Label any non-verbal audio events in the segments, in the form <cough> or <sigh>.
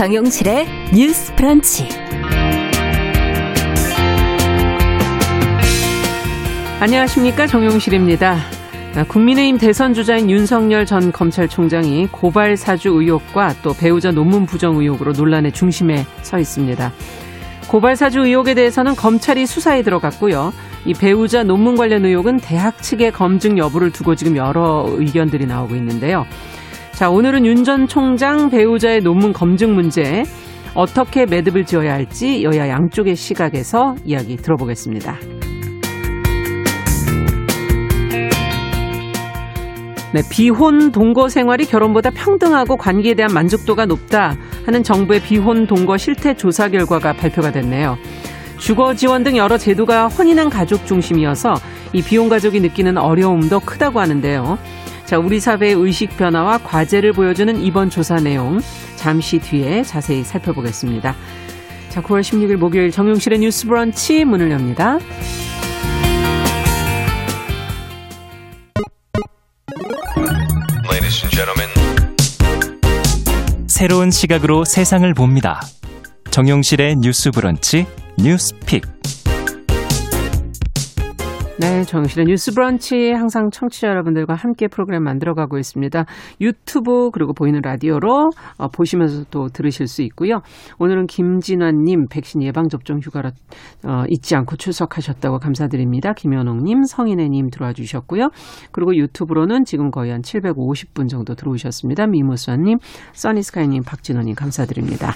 정용실의 뉴스 프런치. 안녕하십니까. 정용실입니다. 국민의힘 대선 주자인 윤석열 전 검찰총장이 고발 사주 의혹과 또 배우자 논문 부정 의혹으로 논란의 중심에 서 있습니다. 고발 사주 의혹에 대해서는 검찰이 수사에 들어갔고요. 이 배우자 논문 관련 의혹은 대학 측의 검증 여부를 두고 지금 여러 의견들이 나오고 있는데요. 자, 오늘은 윤 전 총장 배우자의 논문 검증 문제 어떻게 매듭을 지어야 할지 여야 양쪽의 시각에서 이야기 들어보겠습니다. 네, 비혼 동거 생활이 결혼보다 평등하고 관계에 대한 만족도가 높다 하는 정부의 비혼 동거 실태 조사 결과가 발표가 됐네요. 주거 지원 등 여러 제도가 혼인한 가족 중심이어서 이 비혼 가족이 느끼는 어려움도 크다고 하는데요. 자, 우리 사회의 의식 변화와 과제를 보여주는 이번 조사 내용 잠시 뒤에 자세히 살펴보겠습니다. 자, 9월 16일 목요일 정용실의 뉴스 브런치 문을 엽니다. 새로운 시각으로 세상을 봅니다. 정용실의 뉴스 브런치 뉴스 픽. 네, 정실의 뉴스 브런치 항상 청취자 여러분들과 함께 프로그램 만들어가고 있습니다. 유튜브 그리고 보이는 라디오로 어, 보시면서 또 들으실 수 있고요. 오늘은 김진환님 백신 예방 접종 휴가라 어, 잊지 않고 출석하셨다고 감사드립니다. 김현옥님, 성인애님 들어와 주셨고요. 그리고 유튜브로는 지금 거의 한 750분 정도 들어오셨습니다. 미무수아님, 써니스카이님, 박진호님 감사드립니다.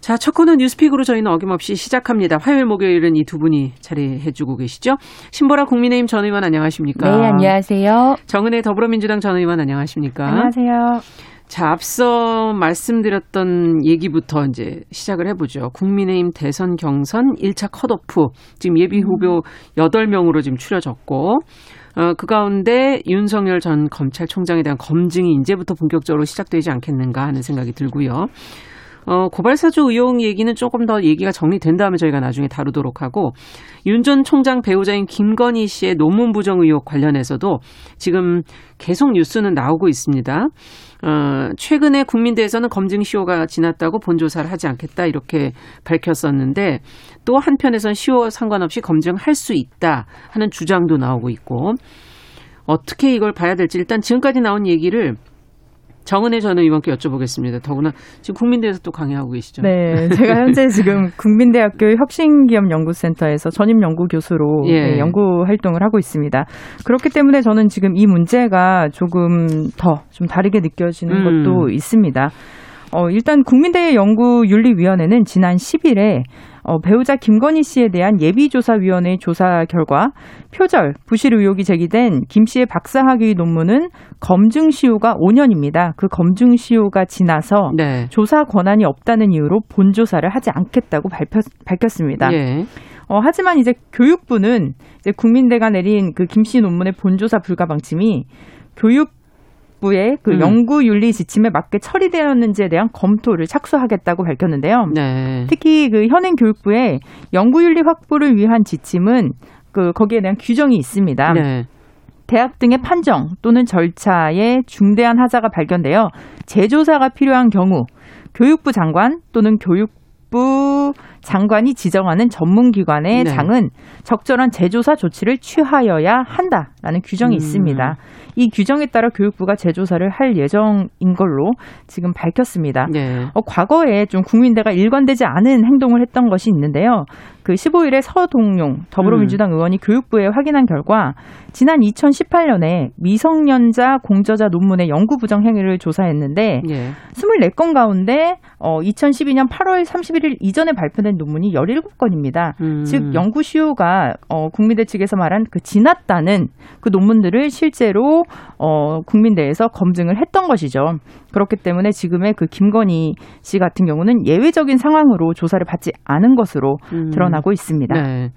자, 첫 코너 뉴스픽으로 저희는 어김없이 시작합니다. 화요일, 목요일은 이 두 분이 자리해주고 계시죠. 신보라 국민의힘 전 의원 안녕하십니까? 네, 안녕하세요. 정은혜 더불어민주당 전 의원 안녕하십니까? 안녕하세요. 자, 앞서 말씀드렸던 얘기부터 이제 시작을 해보죠. 국민의힘 대선 경선 1차 컷오프. 지금 예비 후보 8명으로 지금 추려졌고, 어, 그 가운데 윤석열 전 검찰총장에 대한 검증이 이제부터 본격적으로 시작되지 않겠는가 하는 생각이 들고요. 어, 고발사주 의혹 얘기는 조금 더 얘기가 정리된 다음에 저희가 나중에 다루도록 하고 윤 전 총장 배우자인 김건희 씨의 논문 부정 의혹 관련해서도 지금 계속 뉴스는 나오고 있습니다. 어, 최근에 국민대에서는 검증 시효가 지났다고 본조사를 하지 않겠다 이렇게 밝혔었는데 또 한편에선 시효 상관없이 검증할 수 있다 하는 주장도 나오고 있고 어떻게 이걸 봐야 될지 일단 지금까지 나온 얘기를 정은혜 전 의원께 여쭤보겠습니다. 더구나 지금 국민대에서 또 강의하고 계시죠? 네, <laughs> 제가 현재 지금 국민대학교 혁신기업연구센터에서 전임 연구 교수로 예. 네, 연구 활동을 하고 있습니다. 그렇기 때문에 저는 지금 이 문제가 조금 더 좀 다르게 느껴지는 음. 것도 있습니다. 어, 일단 국민대 연구윤리위원회는 지난 10일에 어, 배우자 김건희 씨에 대한 예비조사위원회 조사 결과 표절, 부실 의혹이 제기된 김 씨의 박사학위 논문은 검증 시효가 5년입니다. 그 검증 시효가 지나서 네. 조사 권한이 없다는 이유로 본조사를 하지 않겠다고 발표, 밝혔습니다. 예. 어, 하지만 이제 교육부는 이제 국민대가 내린 그 김 씨 논문의 본조사 불가 방침이 교육 부의 그 음. 연구 윤리 지침에 맞게 처리되었는지에 대한 검토를 착수하겠다고 밝혔는데요. 네. 특히 그 현행 교육부의 연구 윤리 확보를 위한 지침은 그 거기에 대한 규정이 있습니다. 네. 대학 등의 판정 또는 절차에 중대한 하자가 발견되어 재조사가 필요한 경우 교육부 장관 또는 교육부 장관이 지정하는 전문기관의 네. 장은 적절한 재조사 조치를 취하여야 한다라는 규정이 음. 있습니다. 이 규정에 따라 교육부가 재조사를 할 예정인 걸로 지금 밝혔습니다. 네. 어, 과거에 좀 국민대가 일관되지 않은 행동을 했던 것이 있는데요. 그 15일에 서동용 더불어민주당 음. 의원이 교육부에 확인한 결과 지난 2018년에 미성년자 공저자 논문의 연구 부정 행위를 조사했는데 예. 24건 가운데 어 2012년 8월 31일 이전에 발표된 논문이 17건입니다. 음. 즉 연구 시효가 어 국민대 측에서 말한 그 지났다는 그 논문들을 실제로 어 국민대에서 검증을 했던 것이죠. 그렇기 때문에 지금의 그 김건희 씨 같은 경우는 예외적인 상황으로 조사를 받지 않은 것으로 음. 드러나고 있습니다. 네.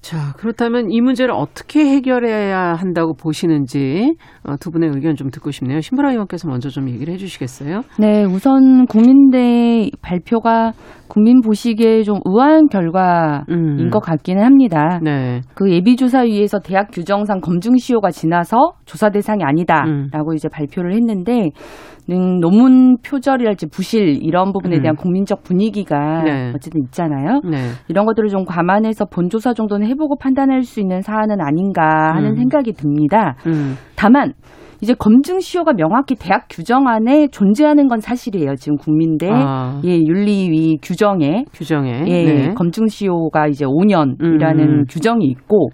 자, 그렇다면 이 문제를 어떻게 해결해야 한다고 보시는지 어, 두 분의 의견 좀 듣고 싶네요. 신보라 의원께서 먼저 좀 얘기를 해 주시겠어요? 네, 우선 국민대 발표가 국민 보시기에 좀 우아한 결과인 음. 것 같기는 합니다. 네. 그 예비조사위에서 대학 규정상 검증 시효가 지나서 조사 대상이 아니다라고 음. 이제 발표를 했는데 논문 표절이랄지 부실 이런 부분에 음. 대한 국민적 분위기가 네. 어쨌든 있잖아요. 네. 이런 것들을 좀 감안해서 본조사 정도는 해보고 판단할 수 있는 사안은 아닌가 하는 음. 생각이 듭니다. 음. 다만 이제 검증 시효가 명확히 대학 규정 안에 존재하는 건 사실이에요. 지금 국민대 아. 예 윤리위 규정에 규정에 예 네. 검증 시효가 이제 5년이라는 음. 규정이 있고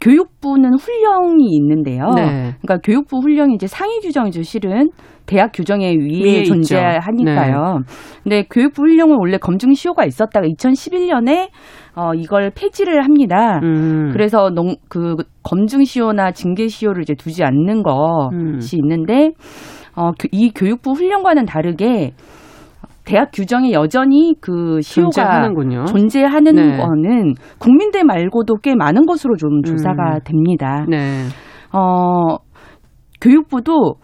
교육부는 훈령이 있는데요. 네. 그러니까 교육부 훈령이 이제 상위 규정이죠, 실은. 대학 규정에 위에 존재하니까요. 네. 근데 교육부 훈령은 원래 검증 시효가 있었다가 2011년에 어 이걸 폐지를 합니다. 음. 그래서 농, 그 검증 시효나 징계 시효를 이제 두지 않는 것이 음. 있는데 어이 교육부 훈령과는 다르게 대학 규정에 여전히 그 시효가 존재하는군요. 존재하는 네. 거는 국민대 말고도 꽤 많은 것으로 좀 조사가 음. 됩니다. 네. 어, 교육부도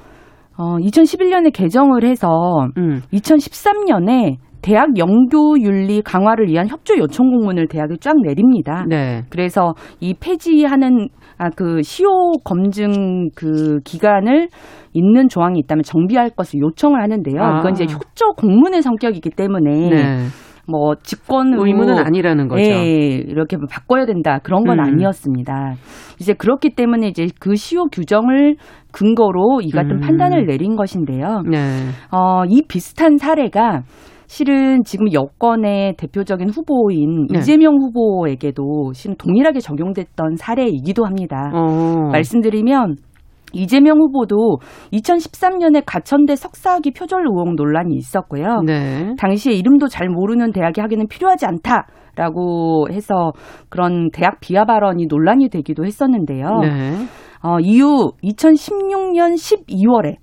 어, 2011년에 개정을 해서 음. 2013년에 대학 연구 윤리 강화를 위한 협조 요청 공문을 대학에 쫙 내립니다. 네. 그래서 이 폐지하는 아, 그 시효 검증 그 기간을 있는 조항이 있다면 정비할 것을 요청을 하는데요. 아. 이건 이제 협조 공문의 성격이기 때문에 네. 뭐 직권 의무는 아니라는 거죠. 예, 이렇게 바꿔야 된다 그런 건 음. 아니었습니다. 이제 그렇기 때문에 이제 그 시효 규정을 근거로 이 같은 음. 판단을 내린 것인데요. 네. 어, 이 비슷한 사례가 실은 지금 여권의 대표적인 후보인 네. 이재명 후보에게도 실은 동일하게 적용됐던 사례이기도 합니다. 어. 말씀드리면 이재명 후보도 2013년에 가천대 석사학위 표절 의혹 논란이 있었고요. 네. 당시에 이름도 잘 모르는 대학이 하기는 필요하지 않다. 라고 해서 그런 대학 비하 발언이 논란이 되기도 했었는데요. 네. 어, 이후 2016년 12월에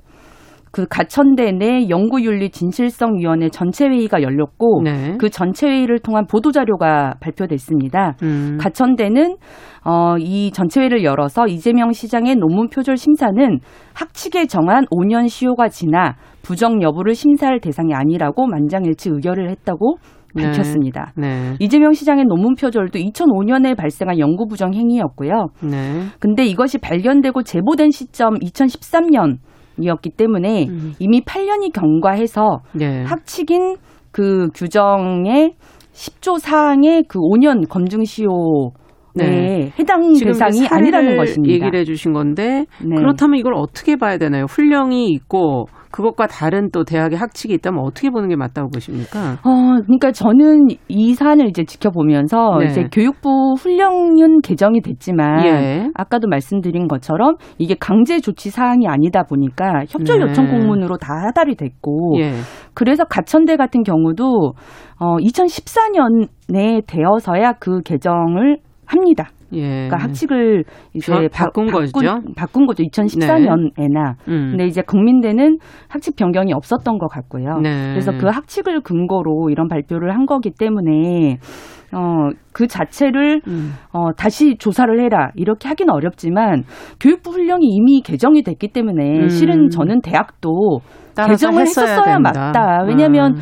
그 가천대 내 연구윤리 진실성위원회 전체 회의가 열렸고 네. 그 전체 회의를 통한 보도 자료가 발표됐습니다. 음. 가천대는 어, 이 전체 회의를 열어서 이재명 시장의 논문 표절 심사는 학칙에 정한 5년 시효가 지나 부정 여부를 심사할 대상이 아니라고 만장일치 의결을 했다고 네. 밝혔습니다. 네. 네. 이재명 시장의 논문 표절도 2005년에 발생한 연구 부정 행위였고요. 네. 근데 이것이 발견되고 제보된 시점 2013년 이었기 때문에 음. 이미 8년이 경과해서 네. 학칙인 그 규정의 10조 사항의 그 5년 검증 시효 네. 해당 대상이 아니라는 것입니다. 얘기를 해주신 건데 네. 그렇다면 이걸 어떻게 봐야 되나요? 훈령이 있고 그것과 다른 또 대학의 학칙이 있다면 어떻게 보는 게 맞다고 보십니까? 어, 그러니까 저는 이 사안을 이제 지켜보면서 네. 이제 교육부 훈령은 개정이 됐지만 예. 아까도 말씀드린 것처럼 이게 강제 조치 사항이 아니다 보니까 협조 네. 요청 공문으로 다 하달이 됐고 예. 그래서 가천대 같은 경우도 어 2014년에 되어서야 그 개정을 합니다. 예. 그러니까 학칙을 이제 바, 꾼 거죠. 바꾼 거죠. 2014년에나. 네. 음. 근데 이제 국민대는 학칙 변경이 없었던 것 같고요. 네. 그래서 그 학칙을 근거로 이런 발표를 한 거기 때문에 어, 그 자체를, 음. 어, 다시 조사를 해라. 이렇게 하기는 어렵지만, 교육부 훈령이 이미 개정이 됐기 때문에, 음. 실은 저는 대학도 개정을 했었어야 된다. 맞다. 왜냐하면, 음.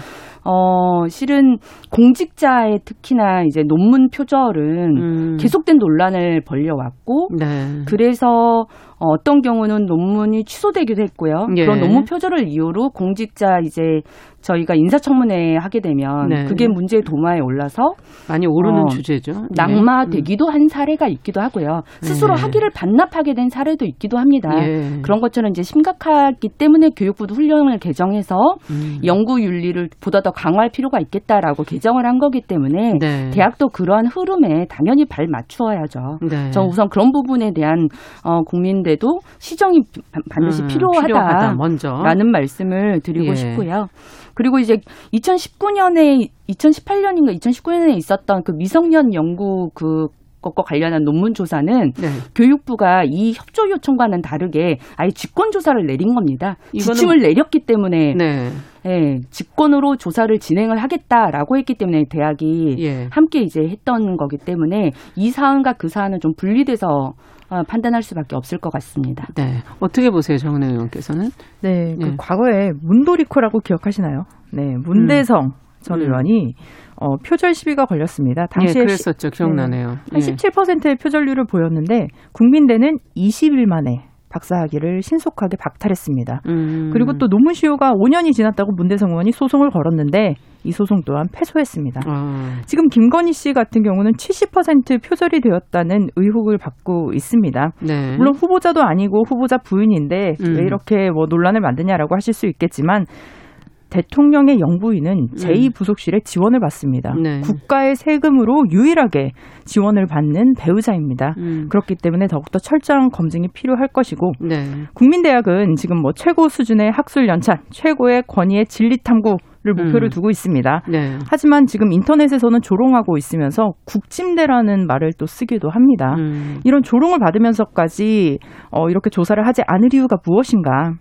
어, 실은 공직자의 특히나 이제 논문 표절은 음. 계속된 논란을 벌려왔고, 네. 그래서 어, 어떤 경우는 논문이 취소되기도 했고요. 예. 그런 논문 표절을 이유로 공직자 이제 저희가 인사청문회 하게 되면 네. 그게 문제의 도마에 올라서 많이 오르는 어, 주제죠. 네. 낙마되기도 음. 한 사례가 있기도 하고요. 스스로 네. 학위를 반납하게 된 사례도 있기도 합니다. 예. 그런 것처럼 이제 심각하기 때문에 교육부도 훈령을 개정해서 음. 연구 윤리를 보다 더 강화할 필요가 있겠다라고 개정을 한 거기 때문에 네. 대학도 그러한 흐름에 당연히 발 맞추어야죠. 네. 저 우선 그런 부분에 대한 어, 국민들 도 시정이 반드시 음, 필요하다. 필요하다. 먼저라는 말씀을 드리고 예. 싶고요. 그리고 이제 2019년에 2018년인가 2019년에 있었던 그 미성년 연구 그 것과 관련한 논문 조사는 네. 교육부가 이 협조 요청과는 다르게 아예 직권 조사를 내린 겁니다. 지침을 내렸기 때문에 네. 예, 직권으로 조사를 진행을 하겠다라고 했기 때문에 대학이 예. 함께 이제 했던 거기 때문에 이 사안과 그 사안은 좀 분리돼서 어, 판단할 수밖에 없을 것 같습니다. 네. 어떻게 보세요, 정은혜 의원께서는? 네. 그 네. 과거에 문도리코라고 기억하시나요? 네. 문대성 음. 전 의원이 어, 표절 시비가 걸렸습니다. 당시에 예, 그랬었죠. 기억나네요. 네, 한 17%의 표절률을 보였는데 국민대는 20일 만에 박사학위를 신속하게 박탈했습니다. 음. 그리고 또 논문 시효가 5년이 지났다고 문대성 의원이 소송을 걸었는데 이 소송 또한 패소했습니다. 아. 지금 김건희 씨 같은 경우는 70% 표절이 되었다는 의혹을 받고 있습니다. 네. 물론 후보자도 아니고 후보자 부인인데 음. 왜 이렇게 뭐 논란을 만드냐라고 하실 수 있겠지만 대통령의 영부인은 제2부속실에 음. 지원을 받습니다. 네. 국가의 세금으로 유일하게 지원을 받는 배우자입니다. 음. 그렇기 때문에 더욱더 철저한 검증이 필요할 것이고 네. 국민대학은 지금 뭐 최고 수준의 학술 연찬, 최고의 권위의 진리 탐구 를 목표로 음. 두고 있습니다. 네. 하지만 지금 인터넷에서는 조롱하고 있으면서 국침대라는 말을 또 쓰기도 합니다. 음. 이런 조롱을 받으면서까지 어, 이렇게 조사를 하지 않을 이유가 무엇인가?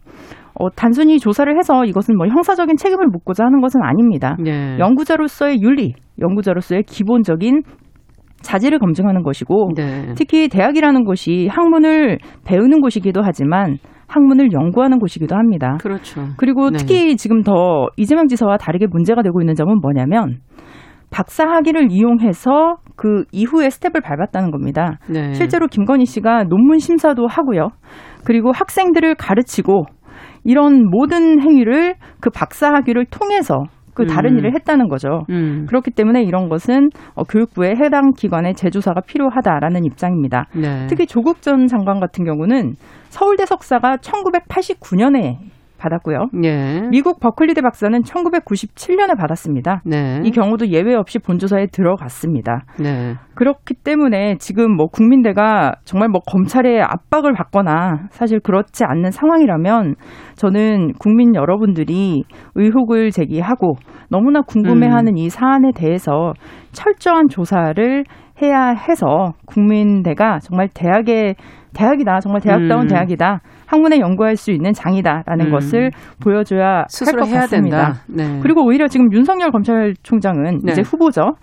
어, 단순히 조사를 해서 이것은 뭐 형사적인 책임을 묻고자 하는 것은 아닙니다. 네. 연구자로서의 윤리, 연구자로서의 기본적인 자질을 검증하는 것이고 네. 특히 대학이라는 곳이 학문을 배우는 곳이기도 하지만 학문을 연구하는 곳이기도 합니다. 그렇죠. 그리고 네. 특히 지금 더 이재명 지사와 다르게 문제가 되고 있는 점은 뭐냐면 박사 학위를 이용해서 그 이후에 스텝을 밟았다는 겁니다. 네. 실제로 김건희 씨가 논문 심사도 하고요. 그리고 학생들을 가르치고 이런 모든 행위를 그 박사 학위를 통해서 그 다른 음. 일을 했다는 거죠. 음. 그렇기 때문에 이런 것은 어, 교육부의 해당 기관의 재조사가 필요하다라는 입장입니다. 네. 특히 조국 전 장관 같은 경우는 서울대 석사가 1989년에 받았고요. 예. 미국 버클리대 박사는 1997년에 받았습니다. 네. 이 경우도 예외 없이 본조사에 들어갔습니다. 네. 그렇기 때문에 지금 뭐 국민대가 정말 뭐 검찰의 압박을 받거나 사실 그렇지 않는 상황이라면 저는 국민 여러분들이 의혹을 제기하고 너무나 궁금해하는 음. 이 사안에 대해서 철저한 조사를 해야 해서 국민대가 정말 대학의 대학이다 정말 대학다운 음. 대학이다 학문에 연구할 수 있는 장이다라는 음. 것을 보여줘야 할 것 같습니다. 네. 그리고 오히려 지금 윤석열 검찰총장은 네. 이제 후보죠.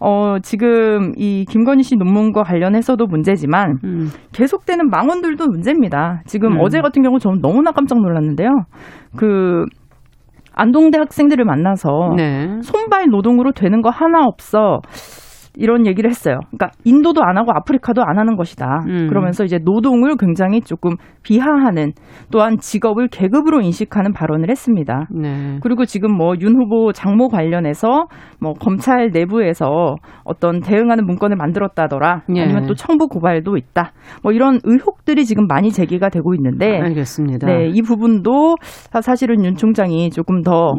어, 지금 이 김건희 씨 논문과 관련해서도 문제지만 음. 계속되는 망언들도 문제입니다. 지금 음. 어제 같은 경우 저는 너무나 깜짝 놀랐는데요. 그 안동대 학생들을 만나서 네. 손발 노동으로 되는 거 하나 없어. 이런 얘기를 했어요. 그러니까 인도도 안 하고 아프리카도 안 하는 것이다. 음. 그러면서 이제 노동을 굉장히 조금 비하하는 또한 직업을 계급으로 인식하는 발언을 했습니다. 네. 그리고 지금 뭐 윤 후보 장모 관련해서 뭐 검찰 내부에서 어떤 대응하는 문건을 만들었다더라. 네. 아니면 또 청부 고발도 있다. 뭐 이런 의혹들이 지금 많이 제기가 되고 있는데 알겠습니다. 네, 이 부분도 사실은 윤 총장이 조금 더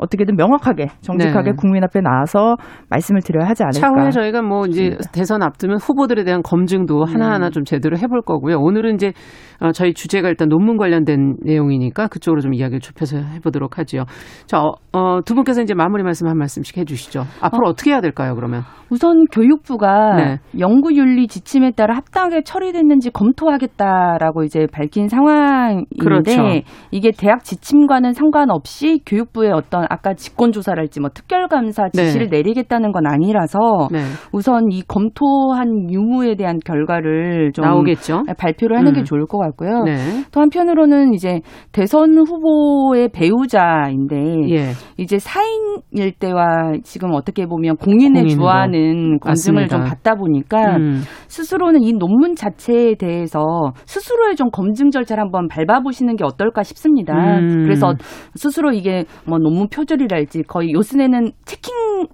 어떻게든 명확하게 정직하게 네. 국민 앞에 나와서 말씀을 드려야 하지 않을까. 차후에 저희가 뭐 이제 대선 앞두면 후보들에 대한 검증도 하나하나 음. 좀 제대로 해볼 거고요. 오늘은 이제 어, 저희 주제가 일단 논문 관련된 내용이니까 그쪽으로 좀 이야기를 좁혀서 해보도록 하죠. 자, 어, 어, 두 분께서 이제 마무리 말씀 한 말씀씩 해주시죠. 앞으로 어. 떻게 해야 될까요, 그러면? 우선 교육부가 네. 연구윤리 지침에 따라 합당하게 처리됐는지 검토하겠다라고 이제 밝힌 상황인데 그렇죠. 이게 대학 지침과는 상관없이 교육부의 어떤 아까 직권 조사랄지 뭐 특별감사 지시를 네. 내리겠다는 건 아니라서 네. 우선 이 검토한 유무에 대한 결과를 좀 나오겠죠. 발표를 하는 음. 게 좋을 것 같고요. 네. 또 한편으로는 이제 대선 후보의 배우자인데 예. 이제 사인일 때와 지금 어떻게 보면 공인으로. 주하는 검증을 좀 받다 보니까 음. 스스로는 이 논문 자체에 대해서 스스로의 좀 검증 절차를 한번 밟아보시는 게 어떨까 싶습니다. 음. 그래서 스스로 이게 뭐 논문 표 절이랄지 거의 요즘에는 체킹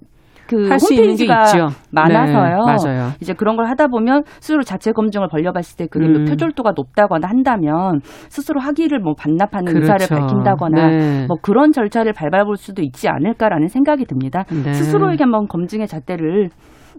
그 홈페이지가 많아서요. 네, 맞아요. 이제 그런 걸 하다 보면 스스로 자체 검증을 벌려봤을 때 그게 음. 표절도가 높다거나 한다면 스스로 학위를 뭐 반납하는 그렇죠. 의사를 밝힌다거나 네. 뭐 그런 절차를 밟아볼 수도 있지 않을까라는 생각이 듭니다. 네. 스스로에게 한번 검증의 잣대를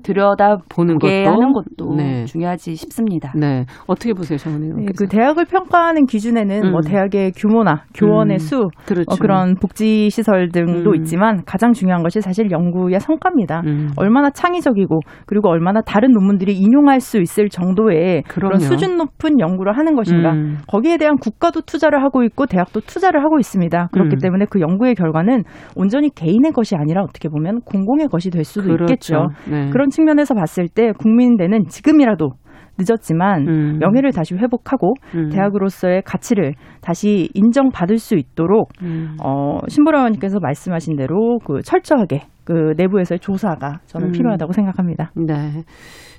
들여다 보는 것도 하는 것도 네. 중요하지 싶습니다. 네. 어떻게 보세요, 정은혜 네, 그 대학을 평가하는 기준에는 뭐 음. 뭐 대학의 규모나 교원의 음. 수, 그렇죠. 어, 그런 복지 시설 등도 음. 있지만 가장 중요한 것이 사실 연구의 성과입니다. 음. 얼마나 창의적이고 그리고 얼마나 다른 논문들이 인용할 수 있을 정도의 그럼요. 그런 수준 높은 연구를 하는 것인가. 음. 거기에 대한 국가도 투자를 하고 있고 대학도 투자를 하고 있습니다. 그렇기 음. 때문에 그 연구의 결과는 온전히 개인의 것이 아니라 어떻게 보면 공공의 것이 될 수도 그렇죠. 있겠죠. 네. 그런 측면에서 봤을 때 국민대는 지금이라도 늦었지만 음. 명예를 다시 회복하고 음. 대학으로서의 가치를 다시 인정받을 수 있도록 음. 어, 신보라 의원님께서 말씀하신 대로 그 철저하게 그 내부에서의 조사가 저는 음. 필요하다고 생각합니다. 네.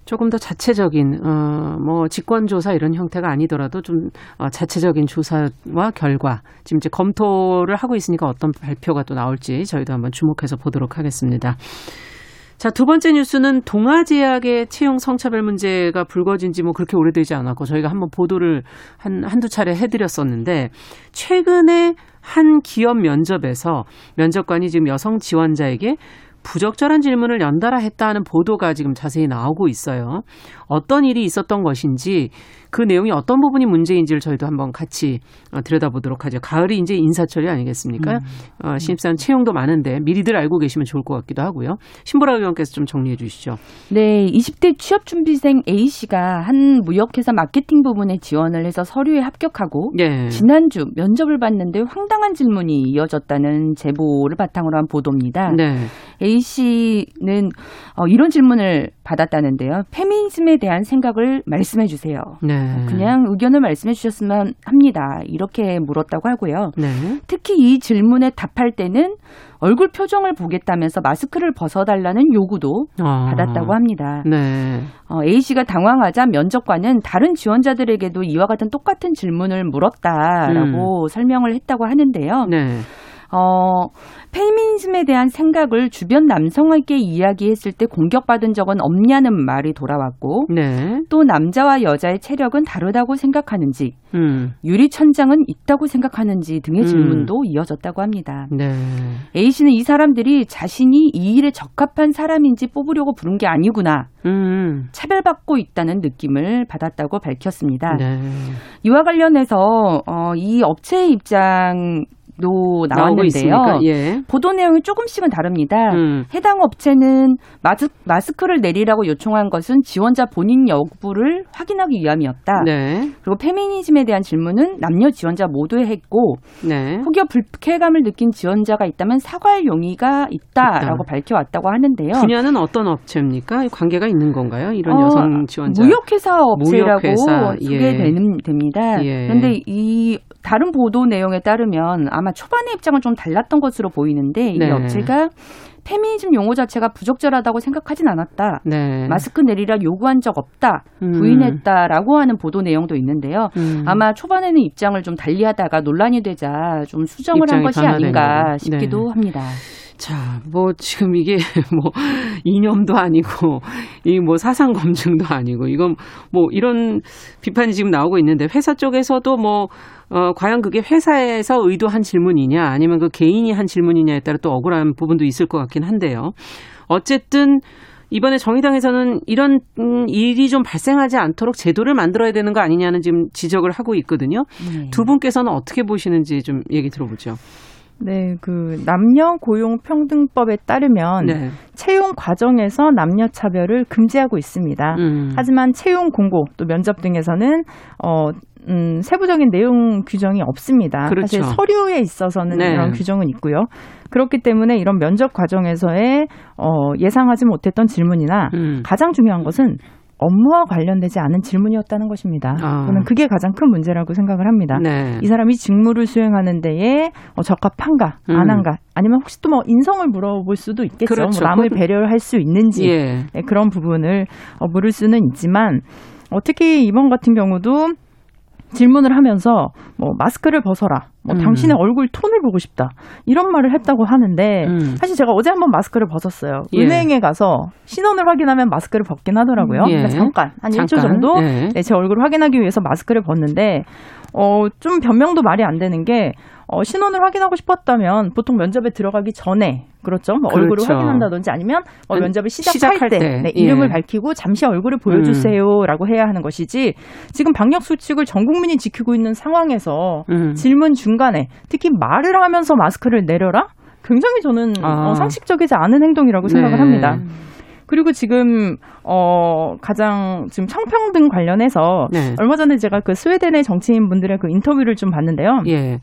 조금 더 자체적인 어뭐 직권 조사 이런 형태가 아니더라도 좀 어, 자체적인 조사와 결과 지금 이제 검토를 하고 있으니까 어떤 발표가 또 나올지 저희도 한번 주목해서 보도록 하겠습니다. 자, 두 번째 뉴스는 동아제약의 채용 성차별 문제가 불거진 지 뭐 그렇게 오래되지 않았고 저희가 한번 보도를 한, 한두 차례 해드렸었는데 최근에 한 기업 면접에서 면접관이 지금 여성 지원자에게 부적절한 질문을 연달아 했다는 보도가 지금 자세히 나오고 있어요. 어떤 일이 있었던 것인지 그 내용이 어떤 부분이 문제인지를 저희도 한번 같이 어, 들여다보도록 하죠. 가을이 이제 인사철이 아니겠습니까? 음. 어, 신입사원 채용도 많은데 미리들 알고 계시면 좋을 것 같기도 하고요. 신보라 의원께서 좀 정리해 주시죠. 네, 20대 취업 준비생 A 씨가 한 무역회사 마케팅 부문에 지원을 해서 서류에 합격하고 네. 지난주 면접을 봤는데 황당한 질문이 이어졌다는 제보를 바탕으로 한 보도입니다. 네. A 씨는 어, 이런 질문을 받았다는데요. 페미니즘에 대한 생각을 말씀해 주세요. 네. 그냥 의견을 말씀해 주셨으면 합니다. 이렇게 물었다고 하고요. 네. 특히 이 질문에 답할 때는 얼굴 표정을 보겠다면서 마스크를 벗어달라는 요구도 아. 받았다고 합니다. 네. 어, A 씨가 당황하자 면접관은 다른 지원자들에게도 이와 같은 똑같은 질문을 물었다라고 음. 설명을 했다고 하는데요. 네. 어, 페미니즘에 대한 생각을 주변 남성에게 이야기했을 때 공격받은 적은 없냐는 말이 돌아왔고, 네. 또 남자와 여자의 체력은 다르다고 생각하는지, 음. 유리 천장은 있다고 생각하는지 등의 음. 질문도 이어졌다고 합니다. 네. A 씨는 이 사람들이 자신이 이 일에 적합한 사람인지 뽑으려고 부른 게 아니구나. 음. 차별받고 있다는 느낌을 받았다고 밝혔습니다. 네. 이와 관련해서 어, 이 업체의 입장 도 나왔는데요. 예. 보도 내용이 조금씩은 다릅니다. 음. 해당 업체는 마스, 마스 크를 내리라고 요청한 것은 지원자 본인 여부를 확인하기 위함이었다. 네. 그리고 페미니즘에 대한 질문은 남녀 지원자 모두에 했고 네. 혹여 불쾌감을 느낀 지원자가 있다면 사과할 용의가 있다라고 있다. 밝혀왔다고 하는데요. 분야는 어떤 업체입니까? 관계가 있는 건가요? 이런 어, 여성 지원자 무역회사 업체라고 무역회사. 소개됩니다. 예. 그런데 이 다른 보도 내용에 따르면 아마 초반의 입장은 좀 달랐던 것으로 보이는데 이 네. 업체가 페미니즘 용어 자체가 부적절하다고 생각하진 않았다. 네. 마스크 내리라 요구한 적 없다. 음. 부인했다라고 하는 보도 내용도 있는데요. 음. 아마 초반에는 입장을 좀 달리하다가 논란이 되자 좀 수정을 한 것이 아닌가 싶기도 네. 합니다. 자, 뭐 지금 이게 <laughs> 뭐 이념도 아니고 이 뭐 사상 검증도 아니고 이건 뭐 이런 비판이 지금 나오고 있는데 회사 쪽에서도 뭐 어, 과연 그게 회사에서 의도한 질문이냐 아니면 그 개인이 한 질문이냐에 따라 또 억울한 부분도 있을 것 같긴 한데요. 어쨌든 이번에 정의당에서는 이런 음, 일이 좀 발생하지 않도록 제도를 만들어야 되는 거 아니냐는 지금 지적을 하고 있거든요. 네. 두 분께서는 어떻게 보시는지 좀 얘기 들어보죠. 네, 그 남녀 고용 평등법에 따르면 네. 채용 과정에서 남녀 차별을 금지하고 있습니다. 음. 하지만 채용 공고 또 면접 등에서는 어 음, 세부적인 내용 규정이 없습니다. 그렇죠. 사실 서류에 있어서는 네. 이런 규정은 있고요. 그렇기 때문에 이런 면접 과정에서의 어, 예상하지 못했던 질문이나 음. 가장 중요한 것은 업무와 관련되지 않은 질문이었다는 것입니다. 아. 저는 그게 가장 큰 문제라고 생각을 합니다. 네. 이 사람이 직무를 수행하는 데에 어, 적합한가, 음. 안 한가, 아니면 혹시 또 뭐 인성을 물어볼 수도 있겠죠. 그렇죠. 뭐 남을 배려를 할수 있는지 예. 네, 그런 부분을 어, 물을 수는 있지만 어, 특히 이번 같은 경우도 질문을 하면서 뭐 마스크를 벗어라. 뭐 음. 당신의 얼굴 톤을 보고 싶다. 이런 말을 했다고 하는데 음. 사실 제가 어제 한번 마스크를 벗었어요. 예. 은행에 가서 신원을 확인하면 마스크를 벗긴 하더라고요. 예. 그러니까 잠깐 한 잠깐. 1초 정도 예. 네, 제 얼굴을 확인하기 위해서 마스크를 벗는데 어, 좀 변명도 말이 안 되는 게 어, 신원을 확인하고 싶었다면 보통 면접에 들어가기 전에 그렇죠. 뭐 그렇죠. 얼굴을 확인한다든지 아니면 뭐 면접을 시작할, 시작할 때, 때. 네, 이름을 예. 밝히고 잠시 얼굴을 보여주세요라고 음. 해야 하는 것이지 지금 방역 수칙을 전 국민이 지키고 있는 상황에서 음. 질문 중간에 특히 말을 하면서 마스크를 내려라 굉장히 저는 아. 어, 상식적이지 않은 행동이라고 네. 생각을 합니다. 그리고 지금 어 가장 지금 청평등 관련해서 네. 얼마 전에 제가 그 스웨덴의 정치인 분들의 그 인터뷰를 좀 봤는데요. 예.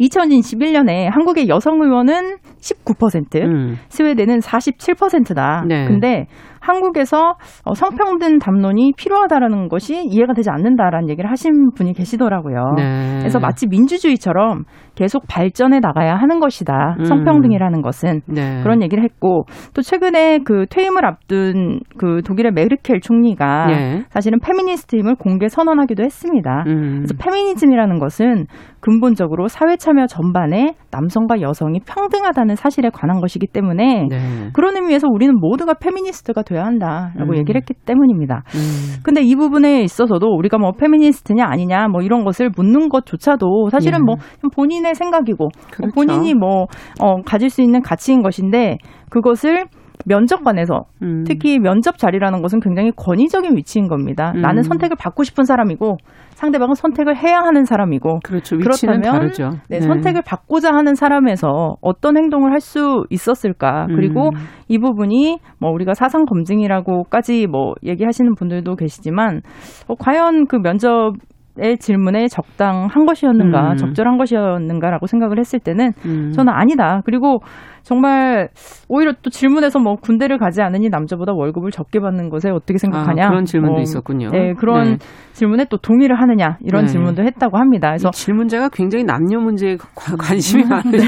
2021년에 한국의 여성 의원은 19%, 음. 스웨덴은 47%다. 네. 근데 한국에서 어, 성평등 담론이 필요하다라는 것이 이해가 되지 않는다라는 얘기를 하신 분이 계시더라고요. 네. 그래서 마치 민주주의처럼 계속 발전해 나가야 하는 것이다. 음. 성평등이라는 것은 네. 그런 얘기를 했고 또 최근에 그 퇴임을 앞둔 그 독일의 메르켈 총리가 네. 사실은 페미니스트임을 공개 선언하기도 했습니다. 음. 그래서 페미니즘이라는 것은 근본적으로 사회 참여 전반에 남성과 여성이 평등하다는 사실에 관한 것이기 때문에 네. 그런 의미에서 우리는 모두가 페미니스트가 돼야 한다라고 음. 얘기를 했기 때문입니다. 음. 근데 이 부분에 있어서도 우리가 뭐 페미니스트냐 아니냐 뭐 이런 것을 묻는 것조차도 사실은 네. 뭐 본인의 생각이고 뭐 그렇죠. 본인이 뭐 어, 가질 수 있는 가치인 것인데 그것을 면접관에서 음. 특히 면접 자리라는 것은 굉장히 권위적인 위치인 겁니다. 음. 나는 선택을 받고 싶은 사람이고 상대방은 선택을 해야 하는 사람이고 그렇죠. 그렇다면 다르죠. 네, 네. 선택을 받고자 하는 사람에서 어떤 행동을 할 수 있었을까? 그리고 음. 이 부분이 뭐 우리가 사상 검증이라고까지 뭐 얘기하시는 분들도 계시지만 어, 과연 그 면접 의 질문에 적당한 것이었는가, 음. 적절한 것이었는가라고 생각을 했을 때는 음. 저는 아니다. 그리고 정말 오히려 또 질문에서 뭐 군대를 가지 않으니 남자보다 월급을 적게 받는 것에 어떻게 생각하냐 아, 그런 질문도 어, 있었군요. 네, 그런 네. 질문에 또 동의를 하느냐 이런 네. 질문도 했다고 합니다. 그래서 질문자가 굉장히 남녀 문제에 관심이 <laughs> 네.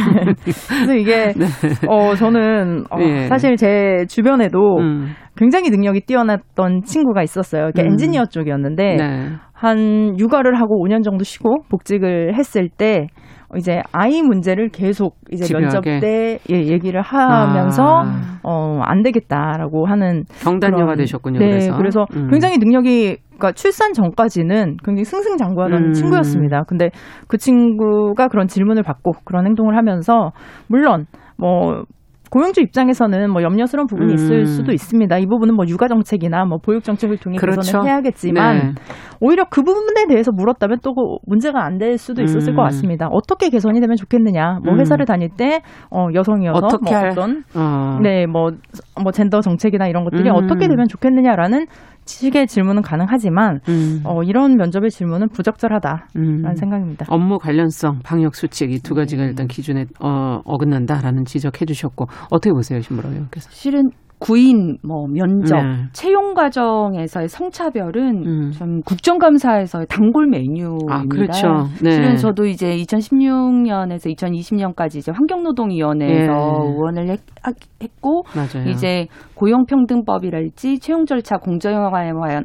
그래서 이게 <laughs> 네. 어 저는 어, 예. 사실 제 주변에도 음. 굉장히 능력이 뛰어났던 친구가 있었어요. 음. 엔지니어 쪽이었는데 네. 한 육아를 하고 5년 정도 쉬고 복직을 했을 때 이제 아이 문제를 계속 이제 집요하게. 면접 때 예, 얘기를 하면서 아. 어안 되겠다라고 하는 경단녀가 그런, 되셨군요. 네, 그래서, 그래서 음. 굉장히 능력이 그러니까 출산 전까지는 굉장히 승승장구하던 음. 친구였습니다. 근데 그 친구가 그런 질문을 받고 그런 행동을 하면서 물론 뭐 고용주 입장에서는 뭐 염려스러운 부분이 음. 있을 수도 있습니다. 이 부분은 뭐 육아 정책이나 뭐 보육 정책을 통해 그렇죠. 개선을 해야겠지만 네. 오히려 그 부분에 대해서 물었다면 또 문제가 안 될 수도 있었을 음. 것 같습니다. 어떻게 개선이 되면 좋겠느냐? 뭐 음. 회사를 다닐 때 어, 여성이어서 어떻게 뭐 어떤 어. 네뭐뭐 뭐 젠더 정책이나 이런 것들이 음. 어떻게 되면 좋겠느냐라는 식의 질문은 가능하지만 음. 어, 이런 면접의 질문은 부적절하다라는 음. 생각입니다. 업무 관련성, 방역 수칙 이 두 가지가 일단 기준에 어, 어긋난다라는 지적해 주셨고 어떻게 보세요, 신부로 의원께서? 실은 구인, 뭐 면접, 네. 채용 과정에서의 성차별은 음. 좀 국정감사에서의 단골 메뉴입니다. 아, 그렇죠. 네. 실은 저도 이제 2016년에서 2020년까지 이제 환경노동위원회에서 네. 의원을 했, 고 이제 고용평등법이랄지 채용 절차 공정에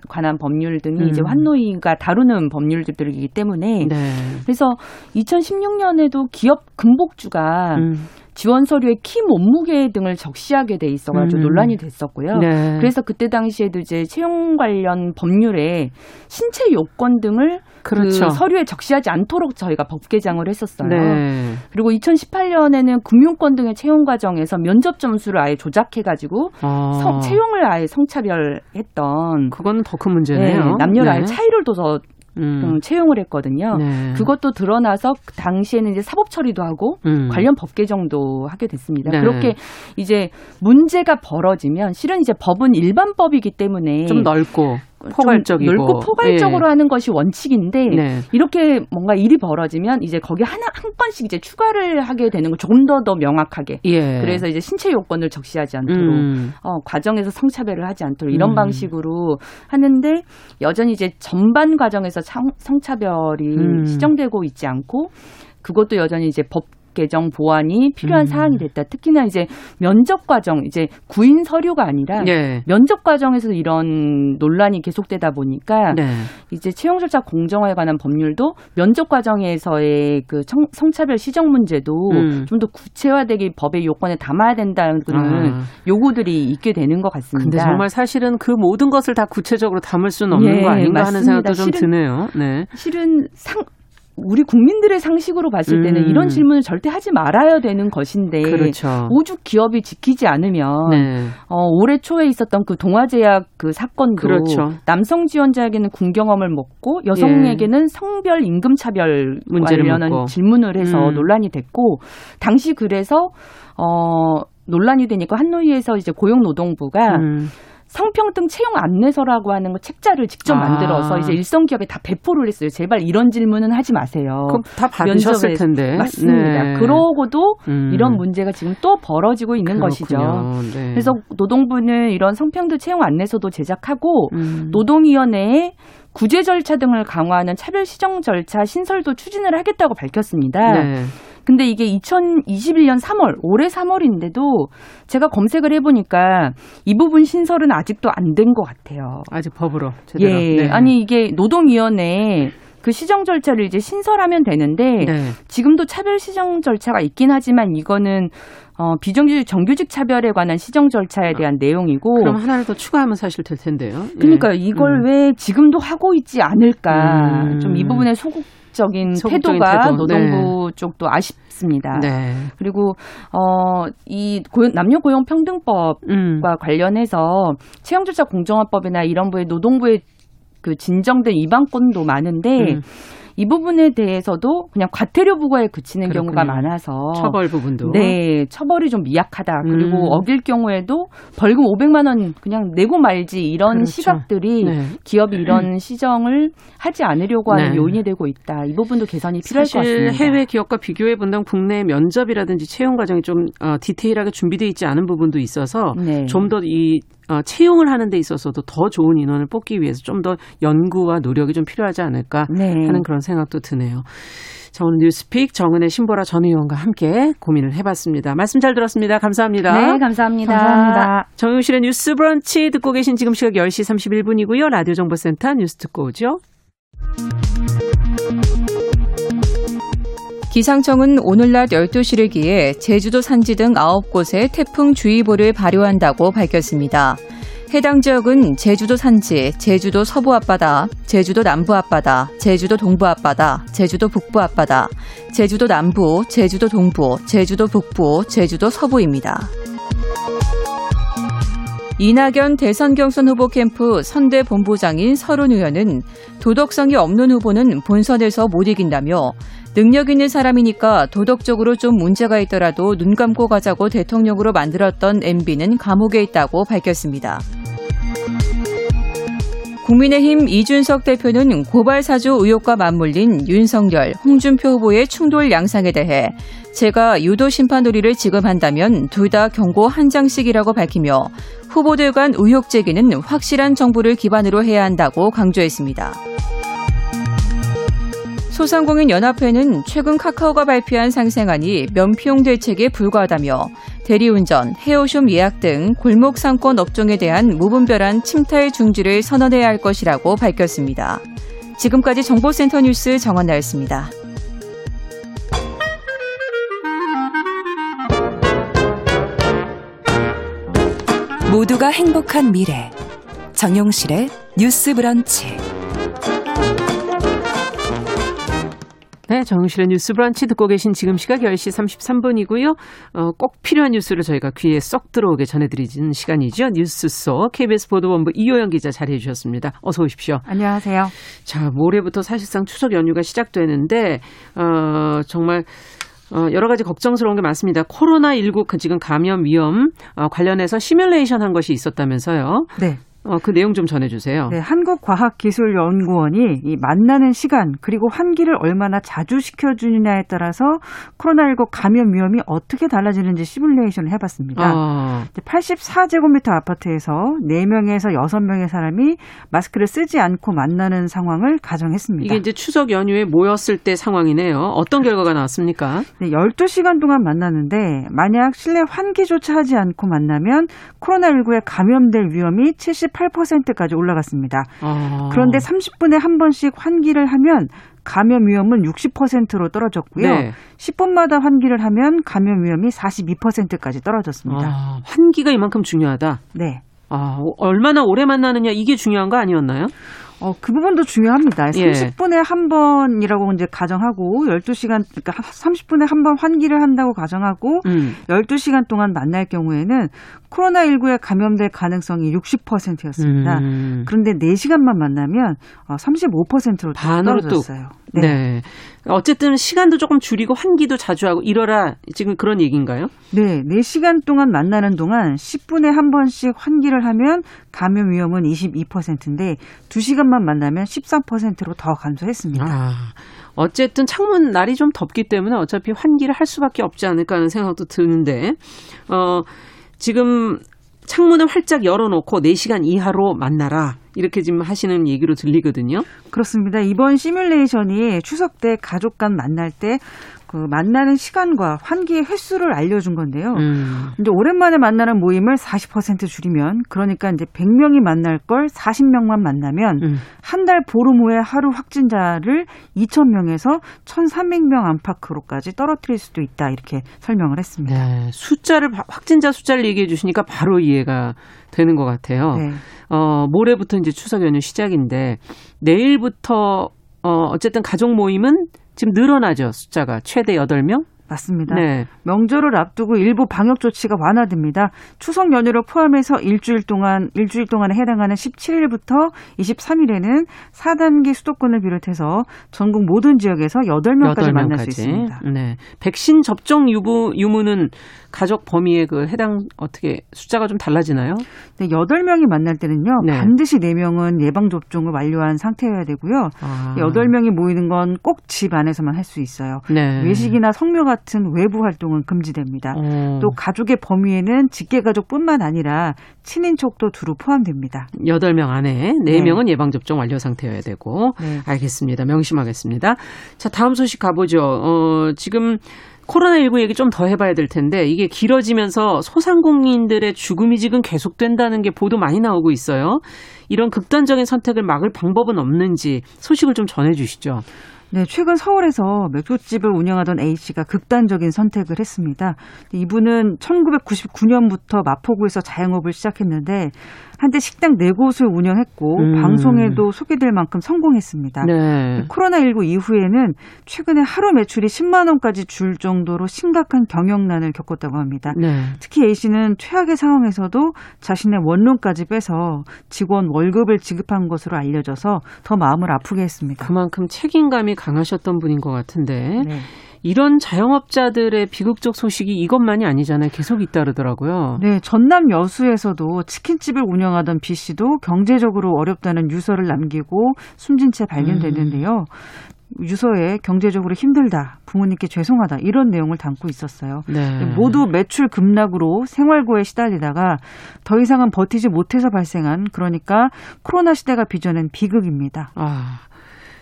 관한 법률 등이 음. 이제 환노위가 다루는 법률들이기 때문에 네. 그래서 2016년에도 기업 금복주가 음. 지원 서류에 키 몸무게 등을 적시하게 돼 있어가지고 음. 논란이 됐었고요. 네. 그래서 그때 당시에도 이제 채용 관련 법률에 신체 요건 등을 그 그렇죠. 그 서류에 적시하지 않도록 저희가 법 개정을 했었어요. 네. 그리고 2018년에는 금융권 등의 채용 과정에서 면접 점수를 아예 조작해가지고 아. 성, 채용을 아예 성차별했던 그거는 더큰 문제네요. 네, 남녀 네. 아예 차이를 둬서 음. 음. 채용을 했거든요. 네. 그것도 드러나서 그 당시에는 이제 사법 처리도 하고 음. 관련 법 개정도 하게 됐습니다. 네. 그렇게 이제 문제가 벌어지면 실은 이제 법은 일반 법이기 때문에 좀 넓고 포괄적이고 넓고 포괄적으로 네. 하는 것이 원칙인데 네. 이렇게 뭔가 일이 벌어지면 이제 거기 하나 한 건씩 이제 추가를 하게 되는 거 조금 더더 명확하게 예. 그래서 이제 신체 요건을 적시하지 않도록 음. 어, 과정에서 성차별을 하지 않도록 이런 음. 방식으로 하는데 여전히 이제 전반 과정에서 성, 성차별이 음. 시정되고 있지 않고 그것도 여전히 이제 법 개정 보완이 필요한 음. 사항이 됐다. 특히나 이제 면접 과정 이제 구인 서류가 아니라 네. 면접 과정에서 이런 논란이 계속되다 보니까 네. 이제 채용 절차 공정화에 관한 법률도 면접 과정에서의 그 성, 성차별 시정 문제도 음. 좀더 구체화되기 법의 요건에 담아야 된다는 아. 요구들이 있게 되는 것 같습니다. 근데 정말 사실은 그 모든 것을 다 구체적으로 담을 수는 없는 예, 거 아닌가 맞습니다. 하는 생각도 좀 실은, 드네요. 네. 실은 상 우리 국민들의 상식으로 봤을 때는 음. 이런 질문을 절대 하지 말아야 되는 것인데 그렇죠. 오죽 기업이 지키지 않으면 네. 어, 올해 초에 있었던 그 동아제약 그 사건도 그렇죠. 남성 지원자에게는 군경험을 먹고 여성에게는 예. 성별 임금 차별 관련한 묻고. 질문을 해서 음. 논란이 됐고 당시 그래서 어 논란이 되니까 한노위에서 이제 고용노동부가 음. 성평 등 채용 안내서라고 하는 거 책자를 직접 아. 만들어서 이제 일선 기업에 다 배포를 했어요. 제발 이런 질문은 하지 마세요. 그럼 다 받으셨을 텐데. 맞습니다. 네. 그러고도 음. 이런 문제가 지금 또 벌어지고 있는 그렇군요. 것이죠. 네. 그래서 노동부는 이런 성평등 채용 안내서도 제작하고 음. 노동위원회에 구제 절차 등을 강화하는 차별 시정 절차 신설도 추진을 하겠다고 밝혔습니다. 네. 근데 이게 2021년 3월, 올해 3월인데도 제가 검색을 해보니까 이 부분 신설은 아직도 안 된 것 같아요. 아직 법으로 제대로. 예. 네. 아니 이게 노동위원회 그 시정 절차를 이제 신설하면 되는데 네. 지금도 차별 시정 절차가 있긴 하지만 이거는 어, 비정규직 정규직 차별에 관한 시정 절차에 대한 아, 내용이고 그럼 하나를 더 추가하면 사실 될 텐데요. 그러니까 예. 이걸 음. 왜 지금도 하고 있지 않을까? 음. 좀이 부분에 소극 적인 태도가 태도. 노동부 네. 쪽도 아쉽습니다. 네. 그리고 어이 남녀 고용 평등법과 음. 관련해서 채용 절차 공정화법이나 이런 부의 노동부의 그 진정된 위반건도 많은데 음. 이 부분에 대해서도 그냥 과태료 부과에 그치는 그렇군요. 경우가 많아서 처벌 부분도 네 처벌이 좀 미약하다 그리고 음. 어길 경우에도 벌금 500만 원 그냥 내고 말지 이런 그렇죠. 시각들이 네. 기업이 이런 음. 시정을 하지 않으려고 하는 네. 요인이 되고 있다 이 부분도 개선이 필요할 것 같습니다. 해외 기업과 비교해 본다면 국내 면접이라든지 채용 과정이 좀 어, 디테일하게 준비되어 있지 않은 부분도 있어서 네. 좀더 이 어, 채용을 하는 데 있어서도 더 좋은 인원을 뽑기 위해서 좀 더 연구와 노력이 좀 필요하지 않을까 네. 하는 그런 생각도 드네요. 자, 오늘 뉴스픽 정은혜 신보라 전 의원과 함께 고민을 해봤습니다. 말씀 잘 들었습니다. 감사합니다. 네, 감사합니다. 감사합니다. 정용실의 뉴스 브런치 듣고 계신 지금 시각 10시 31분이고요. 라디오 정보센터 뉴스 듣고 오죠. 기상청은 오늘 낮 12시를 기해 제주도 산지 등 9곳에 태풍주의보를 발효한다고 밝혔습니다. 해당 지역은 제주도 산지, 제주도 서부 앞바다, 제주도 남부 앞바다, 제주도 동부 앞바다, 제주도 북부 앞바다, 제주도 남부, 제주도 동부, 제주도 북부, 제주도 서부입니다. 이낙연 대선 경선 후보 캠프 선대 본부장인 서른 의원은 도덕성이 없는 후보는 본선에서 못 이긴다며 능력 있는 사람이니까 도덕적으로 좀 문제가 있더라도 눈 감고 가자고 대통령으로 만들었던 MB는 감옥에 있다고 밝혔습니다. 국민의힘 이준석 대표는 고발 사주 의혹과 맞물린 윤석열, 홍준표 후보의 충돌 양상에 대해 제가 유도 심판 놀이를 지금 한다면 둘 다 경고 한 장씩이라고 밝히며 후보들 간 의혹 제기는 확실한 정보를 기반으로 해야 한다고 강조했습니다. 소상공인 연합회는 최근 카카오가 발표한 상생안이 면피용 대책에 불과하다며 대리운전, 헤어숍 예약 등 골목 상권 업종에 대한 무분별한 침탈 중지를 선언해야 할 것이라고 밝혔습니다. 지금까지 정보센터 뉴스 정원 나였습니다. 모두가 행복한 미래 정용실의 뉴스 브런치 네, 정실의 뉴스 브런치 듣고 계신 지금 시각 10시 33분이고요. 어, 꼭 필요한 뉴스를 저희가 귀에 쏙 들어오게 전해드리는 시간이죠. 뉴스 속 KBS 보도본부 이호영 기자 자리해 주셨습니다. 어서 오십시오. 안녕하세요. 자, 모레부터 사실상 추석 연휴가 시작되는데 어, 정말 어, 여러 가지 걱정스러운 게 많습니다. 코로나19 그 지금 감염 위험 어, 관련해서 시뮬레이션 한 것이 있었다면서요. 네. 어, 그 내용 좀 전해주세요. 네, 한국과학기술연구원이 이 만나는 시간 그리고 환기를 얼마나 자주 시켜주느냐에 따라서 코로나19 감염 위험이 어떻게 달라지는지 시뮬레이션을 해봤습니다. 어. 84제곱미터 아파트에서 4명에서 6명의 사람이 마스크를 쓰지 않고 만나는 상황을 가정했습니다. 이게 이제 추석 연휴에 모였을 때 상황이네요. 어떤 결과가 나왔습니까? 네, 12시간 동안 만났는데 만약 실내 환기조차 하지 않고 만나면 코로나19에 감염될 위험이 70 18%까지 올라갔습니다. 아. 그런데 30분에 한 번씩 환기를 하면 감염 위험은 60%로 떨어졌고요. 네. 10분마다 환기를 하면 감염 위험이 42%까지 떨어졌습니다. 아, 환기가 이만큼 중요하다. 네. 아, 얼마나 오래 만나느냐 이게 중요한 거 아니었나요? 어, 그 부분도 중요합니다. 예. 30분에 한 번이라고 이제 가정하고 12시간 그러니까 30분에 한 번 환기를 한다고 가정하고 음. 12시간 동안 만날 경우에는 코로나19에 감염될 가능성이 60%였습니다. 음. 그런데 4시간만 만나면 35%로 어, 반으로 떨어졌어요. 네. 네. 어쨌든 시간도 조금 줄이고 환기도 자주 하고 이러라 지금 그런 얘기인가요? 네. 4시간 동안 만나는 동안 10분에 한 번씩 환기를 하면 감염 위험은 22%인데 2시간만 만나면 13%로 더 감소했습니다. 아. 어쨌든 창문 날이 좀 덥기 때문에 어차피 환기를 할 수밖에 없지 않을까 하는 생각도 드는데 어 지금 창문을 활짝 열어놓고 4시간 이하로 만나라. 이렇게 지금 하시는 얘기로 들리거든요. 그렇습니다. 이번 시뮬레이션이 추석 때 가족 간 만날 때 그 만나는 시간과 환기의 횟수를 알려준 건데요. 음. 이제 오랜만에 만나는 모임을 40% 줄이면 그러니까 이제 100명이 만날 걸 40명만 만나면 음. 한달 보름 후에 하루 확진자를 2,000명에서 1,300명 안팎으로까지 떨어뜨릴 수도 있다 이렇게 설명을 했습니다. 네, 숫자를 확진자 숫자를 얘기해 주시니까 바로 이해가 되는 것 같아요. 네. 어, 모레부터 이제 추석 연휴 시작인데 내일부터 어, 어쨌든 가족 모임은 지금 늘어나죠. 숫자가 최대 8명? 맞습니다. 네. 명절을 앞두고 일부 방역 조치가 완화됩니다. 추석 연휴를 포함해서 일주일 동안 일주일 동안에 해당하는 17일부터 23일에는 4단계 수도권을 비롯해서 전국 모든 지역에서 8명까지 8명까지. 만날 수 있습니다. 네. 백신 접종 유무 유무는 가족 범위에 그 해당 어떻게 숫자가 좀 달라지나요? 네, 8명이 만날 때는요. 네. 반드시 4명은 예방 접종을 완료한 상태여야 되고요. 아. 8명이 모이는 건 꼭 집 안에서만 할 수 있어요. 네. 외식이나 성묘 같은 외부 활동은 금지됩니다. 어. 또 가족의 범위에는 직계 가족뿐만 아니라 친인척도 두루 포함됩니다. 8명 안에 4명은 네. 예방 접종 완료 상태여야 되고 네. 알겠습니다. 명심하겠습니다. 자, 다음 소식 가보죠. 어, 지금 코로나19 얘기 좀 더 해봐야 될 텐데 이게 길어지면서 소상공인들의 죽음이 지금 계속된다는 게 보도 많이 나오고 있어요. 이런 극단적인 선택을 막을 방법은 없는지 소식을 좀 전해주시죠. 네, 최근 서울에서 맥주집을 운영하던 A씨가 극단적인 선택을 했습니다. 이분은 1999년부터 마포구에서 자영업을 시작했는데 한때 식당 네 곳을 운영했고 음. 방송에도 소개될 만큼 성공했습니다. 네. 코로나19 이후에는 최근에 하루 매출이 10만 원까지 줄 정도로 심각한 경영난을 겪었다고 합니다. 네. 특히 A 씨는 최악의 상황에서도 자신의 원룸까지 빼서 직원 월급을 지급한 것으로 알려져서 더 마음을 아프게 했습니다. 그만큼 책임감이 강하셨던 분인 것 같은데 네. 이런 자영업자들의 비극적 소식이 이것만이 아니잖아요. 계속 잇따르더라고요. 네, 전남 여수에서도 치킨집을 운영하던 B 씨도 경제적으로 어렵다는 유서를 남기고 숨진 채 발견됐는데요. 음. 유서에 경제적으로 힘들다, 부모님께 죄송하다 이런 내용을 담고 있었어요. 네. 모두 매출 급락으로 생활고에 시달리다가 더 이상은 버티지 못해서 발생한 그러니까 코로나 시대가 빚어낸 비극입니다. 아.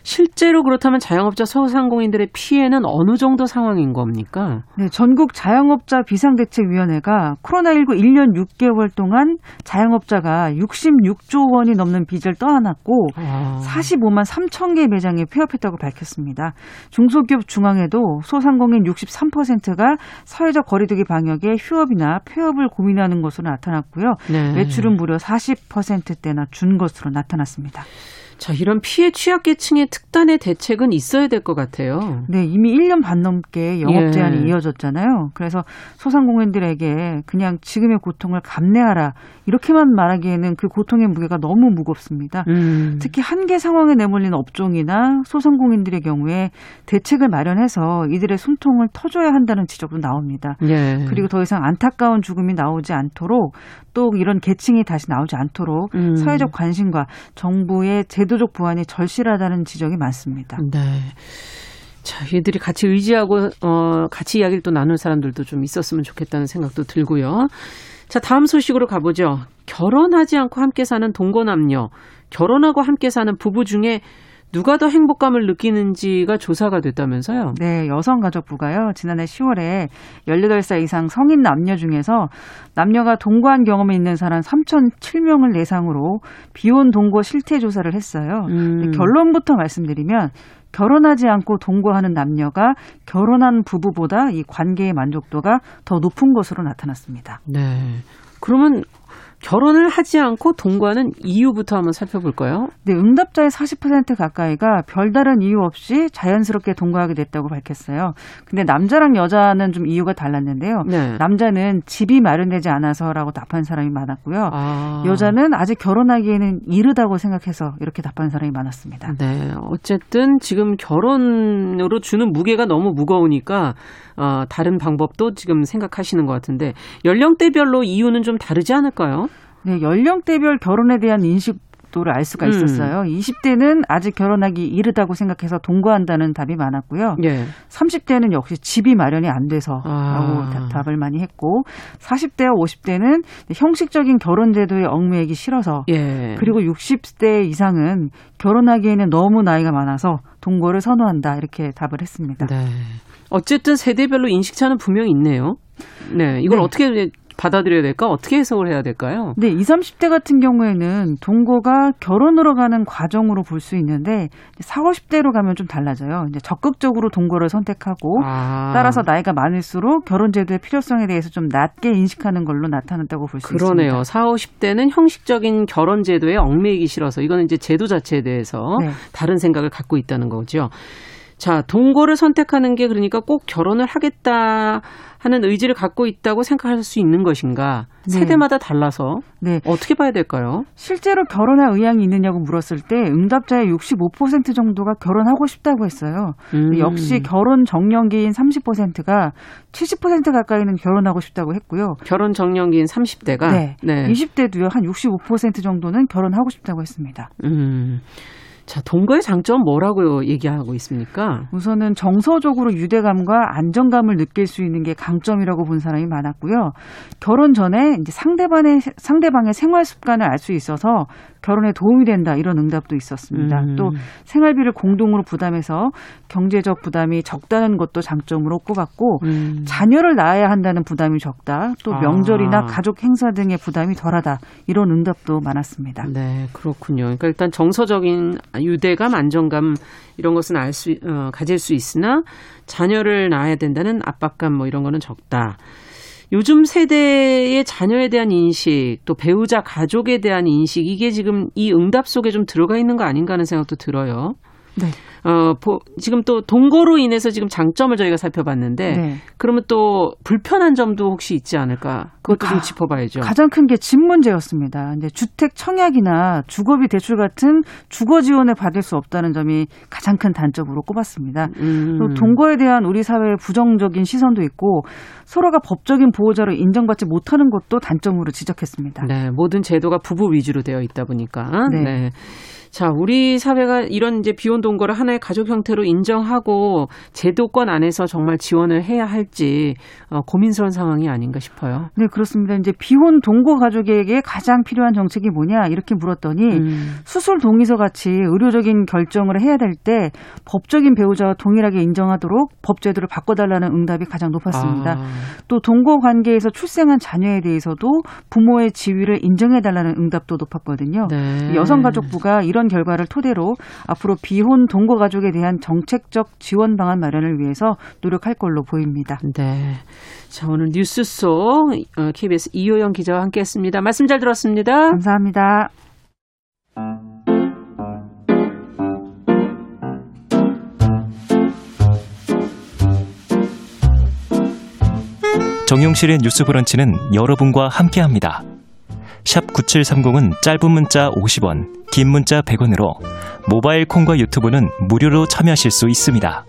실제로 그렇다면 자영업자 소상공인들의 피해는 어느 정도 상황인 겁니까? 네, 전국 자영업자 비상대책위원회가 코로나19 1년 6개월 동안 자영업자가 66조 원이 넘는 빚을 떠안았고 아. 45만 3천 개 매장에 폐업했다고 밝혔습니다. 중소기업 중앙에도 소상공인 63%가 사회적 거리두기 방역에 휴업이나 폐업을 고민하는 것으로 나타났고요. 네. 매출은 무려 40%대나 준 것으로 나타났습니다. 자, 이런 피해 취약계층의 특단의 대책은 있어야 될 것 같아요. 네, 이미 1년 반 넘게 영업 제한이 예. 이어졌잖아요. 그래서 소상공인들에게 그냥 지금의 고통을 감내하라 이렇게만 말하기에는 그 고통의 무게가 너무 무겁습니다. 음. 특히 한계 상황에 내몰린 업종이나 소상공인들의 경우에 대책을 마련해서 이들의 숨통을 터줘야 한다는 지적도 나옵니다. 예. 그리고 더 이상 안타까운 죽음이 나오지 않도록 또 이런 계층이 다시 나오지 않도록 음. 사회적 관심과 정부의 제 제도적 보완이 절실하다는 지적이 많습니다. 네. 자, 얘들이 같이 의지하고 어 같이 이야기를 또 나눌 사람들도 좀 있었으면 좋겠다는 생각도 들고요. 자, 다음 소식으로 가보죠. 결혼하지 않고 함께 사는 동거남녀, 결혼하고 함께 사는 부부 중에 누가 더 행복감을 느끼는지가 조사가 됐다면서요? 네, 여성가족부가요. 지난해 10월에 18살 이상 성인 남녀 중에서 남녀가 동거한 경험이 있는 사람 3,007명을 대상으로 비혼 동거 실태 조사를 했어요. 음. 결론부터 말씀드리면 결혼하지 않고 동거하는 남녀가 결혼한 부부보다 이 관계의 만족도가 더 높은 것으로 나타났습니다. 네. 그러면 결혼을 하지 않고 동거하는 이유부터 한번 살펴볼까요? 네, 응답자의 40% 가까이가 별다른 이유 없이 자연스럽게 동거하게 됐다고 밝혔어요. 근데 남자랑 여자는 좀 이유가 달랐는데요. 네. 남자는 집이 마련되지 않아서라고 답한 사람이 많았고요. 아. 여자는 아직 결혼하기에는 이르다고 생각해서 이렇게 답한 사람이 많았습니다. 네, 어쨌든 지금 결혼으로 주는 무게가 너무 무거우니까 어, 다른 방법도 지금 생각하시는 것 같은데 연령대별로 이유는 좀 다르지 않을까요? 네, 연령대별 결혼에 대한 인식 도를 알 수가 음. 있었어요. 음. 20대는 아직 결혼하기 이르다고 생각해서 동거한다는 답이 많았고요. 예. 30대는 역시 집이 마련이 안 돼서라고 아. 답을 많이 했고 40대와 50대는 형식적인 결혼 제도에 얽매이기 싫어서 예. 그리고 60대 이상은 결혼하기에는 너무 나이가 많아서 동거를 선호한다 이렇게 답을 했습니다. 네. 어쨌든 세대별로 인식차는 분명히 있네요. 네, 이걸 네. 어떻게 받아들여야 될까? 어떻게 해석을 해야 될까요? 네, 20, 30대 같은 경우에는 동거가 결혼으로 가는 과정으로 볼 수 있는데 40, 50대로 가면 좀 달라져요. 이제 적극적으로 동거를 선택하고 아. 따라서 나이가 많을수록 결혼 제도의 필요성에 대해서 좀 낮게 인식하는 걸로 나타났다고 볼 수 있습니다. 그러네요. 40, 50대는 형식적인 결혼 제도에 얽매이기 싫어서 이거는 이제 제도 자체에 대해서 네. 다른 생각을 갖고 있다는 거죠. 자, 동거를 선택하는 게 그러니까 꼭 결혼을 하겠다 하는 의지를 갖고 있다고 생각할 수 있는 것인가? 네. 세대마다 달라서 네. 어떻게 봐야 될까요? 실제로 결혼할 의향이 있느냐고 물었을 때 응답자의 65% 정도가 결혼하고 싶다고 했어요. 음. 역시 결혼 정년기인 30%가 70% 가까이는 결혼하고 싶다고 했고요. 결혼 정년기인 30대가 네. 네. 20대도요. 한 65% 정도는 결혼하고 싶다고 했습니다. 음. 자, 동거의 장점 뭐라고 얘기하고 있습니까? 우선은 정서적으로 유대감과 안정감을 느낄 수 있는 게 강점이라고 본 사람이 많았고요. 결혼 전에 이제 상대방의 상대방의 생활 습관을 알 수 있어서 결혼에 도움이 된다 이런 응답도 있었습니다. 음. 또 생활비를 공동으로 부담해서 경제적 부담이 적다는 것도 장점으로 꼽았고 음. 자녀를 낳아야 한다는 부담이 적다. 또 명절이나 아. 가족 행사 등의 부담이 덜하다. 이런 응답도 많았습니다. 네, 그렇군요. 그러니까 일단 정서적인 유대감, 안정감 이런 것은 알 수, 어, 가질 수 있으나 자녀를 낳아야 된다는 압박감 뭐 이런 거는 적다. 요즘 세대의 자녀에 대한 인식, 또 배우자 가족에 대한 인식, 이게 지금 이 응답 속에 좀 들어가 있는 거 아닌가 하는 생각도 들어요. 네. 어, 보, 지금 또 동거로 인해서 지금 장점을 저희가 살펴봤는데 네. 그러면 또 불편한 점도 혹시 있지 않을까? 그것도 가, 좀 짚어봐야죠. 가장 큰 게 집 문제였습니다. 이제 주택 청약이나 주거비 대출 같은 주거 지원을 받을 수 없다는 점이 가장 큰 단점으로 꼽았습니다. 음. 또 동거에 대한 우리 사회의 부정적인 시선도 있고 서로가 법적인 보호자로 인정받지 못하는 것도 단점으로 지적했습니다. 네, 모든 제도가 부부 위주로 되어 있다 보니까. 네. 네. 자, 우리 사회가 이런 이제 비혼 동 거를 하나의 가족 형태로 인정하고 제도권 안에서 정말 지원을 해야 할지 어, 고민스러운 상황이 아닌가 싶어요. 네, 그렇습니다. 이제 비혼 동거 가족에게 가장 필요한 정책이 뭐냐 이렇게 물었더니 음. 수술 동의서 같이 의료적인 결정을 해야 될 때 법적인 배우자와 동일하게 인정하도록 법 제도를 바꿔달라는 응답이 가장 높았습니다. 아. 또 동거 관계에서 출생한 자녀에 대해서도 부모의 지위를 인정해달라는 응답도 높았거든요. 네. 여성가족부가 이런 이런 결과를 토대로 앞으로 비혼 동거 가족에 대한 정책적 지원 방안 마련을 위해서 노력할 걸로 보입니다. 네. 자, 오늘 뉴스 속 KBS 어, 이효영 기자와 함께 했습니다. 말씀 잘 들었습니다. 감사합니다. 정용실의 뉴스 브런치는 여러분과 함께합니다. 샵 9730은 짧은 문자 50원, 긴 문자 100원으로 모바일 콩과 유튜브는 무료로 참여하실 수 있습니다.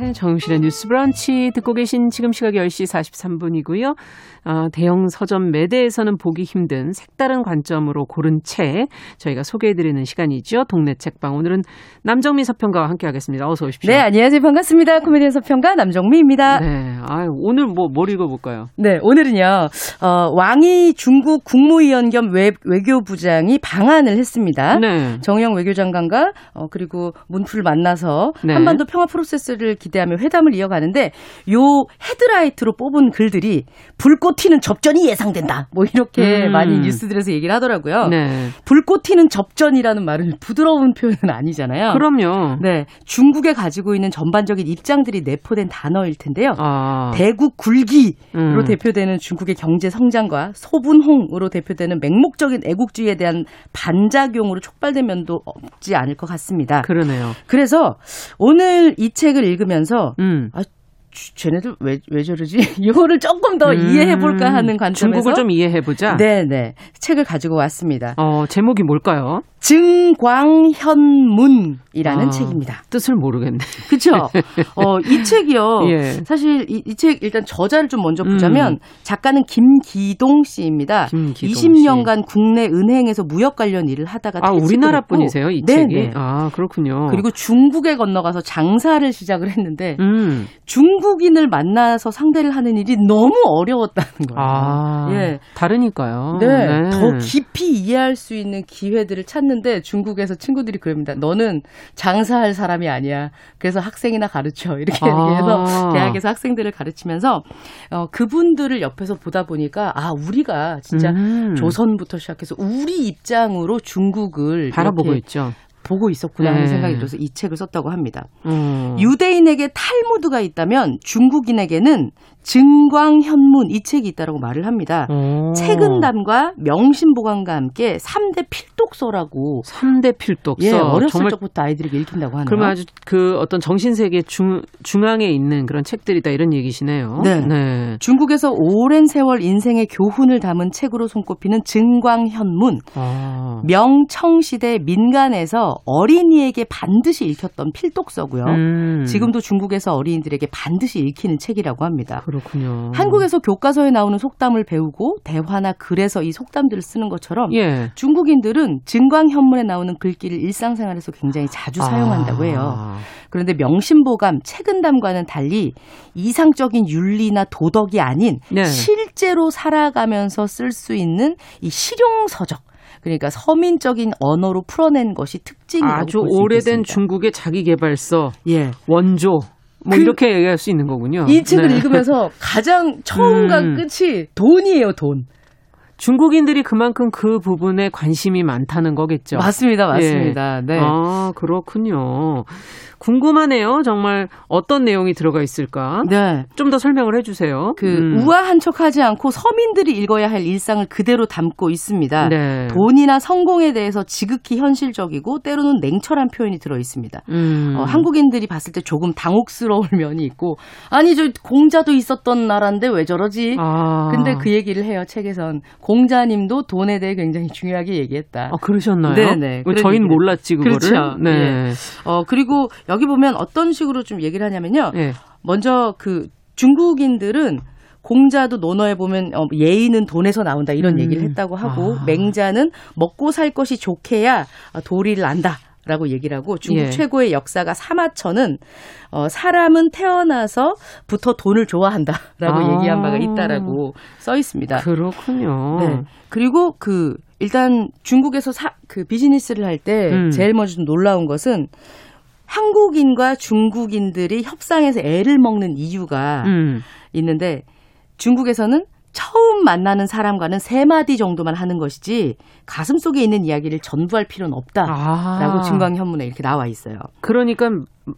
네, 정용실의 뉴스 브런치 듣고 계신 지금 시각 10시 43분이고요. 어, 대형 서점 매대에서는 보기 힘든 색다른 관점으로 고른 책 저희가 소개해드리는 시간이죠. 동네 책방 오늘은 남정미 서평가와 함께하겠습니다. 어서 오십시오. 네, 안녕하세요. 반갑습니다. 코미디 서평가 남정미입니다. 네, 아, 오늘 뭐, 뭘 읽어볼까요? 네, 오늘은요. 어, 왕이 중국 국무위원 겸 외, 외교부장이 방한을 했습니다. 네. 정영 외교장관과 어, 그리고 문프를 만나서 네. 한반도 평화 프로세스를 기대 기대하며 회담을 이어가는데 요 헤드라이트로 뽑은 글들이 불꽃 튀는 접전이 예상된다. 뭐 이렇게 음. 많이 뉴스들에서 얘기를 하더라고요. 네. 불꽃 튀는 접전이라는 말은 부드러운 표현은 아니잖아요. 그럼요. 네. 중국에 가지고 있는 전반적인 입장들이 내포된 단어일 텐데요. 아. 대국 굴기로 음. 대표되는 중국의 경제 성장과 소분홍으로 대표되는 맹목적인 애국주의에 대한 반작용으로 촉발된 면도 없지 않을 것 같습니다. 그러네요. 그래서 오늘 이 책을 읽으면 서 음. 아, 쟤네들 왜, 왜 저러지? <laughs> 이거를 조금 더 음, 이해해볼까 하는 관점에서 중국을 좀 이해해보자. 네네 책을 가지고 왔습니다. 어 제목이 뭘까요? 증광현문이라는 아, 책입니다. 뜻을 모르겠네. 그렇죠. <laughs> 어, 이 책이요. 예. 사실 이 책 일단 저자를 좀 먼저 보자면 음. 작가는 김기동 씨입니다. 김기동 20년간 씨. 국내 은행에서 무역 관련 일을 하다가 아 우리나라 분이세요 이 네네. 책이? 아 그렇군요. 그리고 중국에 건너가서 장사를 시작을 했는데 음. 중국 인을 만나서 상대를 하는 일이 너무 어려웠다는 거예요. 아, 예. 다르니까요. 네, 네. 더 깊이 이해할 수 있는 기회들을 찾는 했는데 중국에서 친구들이 그럽니다. 너는 장사할 사람이 아니야. 그래서 학생이나 가르쳐. 이렇게 아. 얘기해서 대학에서 학생들을 가르치면서 어, 그분들을 옆에서 보다 보니까 아 우리가 진짜 음. 조선부터 시작해서 우리 입장으로 중국을 바라보고 있죠. 보고 있었구나 하는 네. 생각이 들어서 이 책을 썼다고 합니다. 음. 유대인에게 탈무드가 있다면 중국인에게는 증광현문 이 책이 있다라고 말을 합니다. 오. 책은담과 명심보감과 함께 3대 필독서라고. 3대 필독서. 예, 어렸을 정말 적부터 아이들에게 읽힌다고 하네요. 그러면 아주 그 어떤 정신세계 중, 중앙에 있는 그런 책들이다 이런 얘기시네요. 네. 네. 중국에서 오랜 세월 인생의 교훈을 담은 책으로 손꼽히는 증광현문. 아. 명청시대 민간에서 어린이에게 반드시 읽혔던 필독서고요. 음. 지금도 중국에서 어린이들에게 반드시 읽히는 책이라고 합니다. 그렇군요. 한국에서 교과서에 나오는 속담을 배우고 대화나 글에서 이 속담들을 쓰는 것처럼 예. 중국인들은 증광현문에 나오는 글귀를 일상생활에서 굉장히 자주 사용한다고 해요. 아. 그런데 명심보감, 책은담과는 달리 이상적인 윤리나 도덕이 아닌 네. 실제로 살아가면서 쓸 수 있는 이 실용서적 그러니까 서민적인 언어로 풀어낸 것이 특징이라고 아주 오래된 중국의 자기 개발서, 예. 원조 뭐 그, 이렇게 얘기할 수 있는 거군요. 이 책을 네. 읽으면서 가장 처음과 음. 끝이 돈이에요, 돈. 중국인들이 그만큼 그 부분에 관심이 많다는 거겠죠. 맞습니다, 맞습니다. 예. 네. 아, 그렇군요. 궁금하네요. 정말 어떤 내용이 들어가 있을까? 네. 좀 더 설명을 해주세요. 그 음. 우아한 척하지 않고 서민들이 읽어야 할 일상을 그대로 담고 있습니다. 네. 돈이나 성공에 대해서 지극히 현실적이고 때로는 냉철한 표현이 들어 있습니다. 음. 어, 한국인들이 봤을 때 조금 당혹스러울 면이 있고 아니 저 공자도 있었던 나라인데 왜 저러지? 아. 근데 그 얘기를 해요 책에선 공자님도 돈에 대해 굉장히 중요하게 얘기했다. 아 그러셨나요? 네네. 저희는 몰랐지 그거를. 그렇죠. 네. 네. 어 그리고 여기 보면 어떤 식으로 좀 얘기를 하냐면요. 네. 먼저 그 중국인들은 공자도 논어에 보면 어, 예의는 돈에서 나온다 이런 음. 얘기를 했다고 하고 아. 맹자는 먹고 살 것이 좋게야 도리를 안다. 라고 얘기를 하고 중국 예. 최고의 역사가 사마천은 어, 사람은 태어나서부터 돈을 좋아한다라고 아. 얘기한 바가 있다라고 써 있습니다. 그렇군요. 네. 그리고 그 일단 중국에서 사, 그 비즈니스를 할때 음. 제일 먼저 좀 놀라운 것은 한국인과 중국인들이 협상에서 애를 먹는 이유가 음. 있는데 중국에서는 처음 만나는 사람과는 세 마디 정도만 하는 것이지 가슴 속에 있는 이야기를 전부할 필요는 없다라고 아. 증광현문에 이렇게 나와 있어요. 그러니까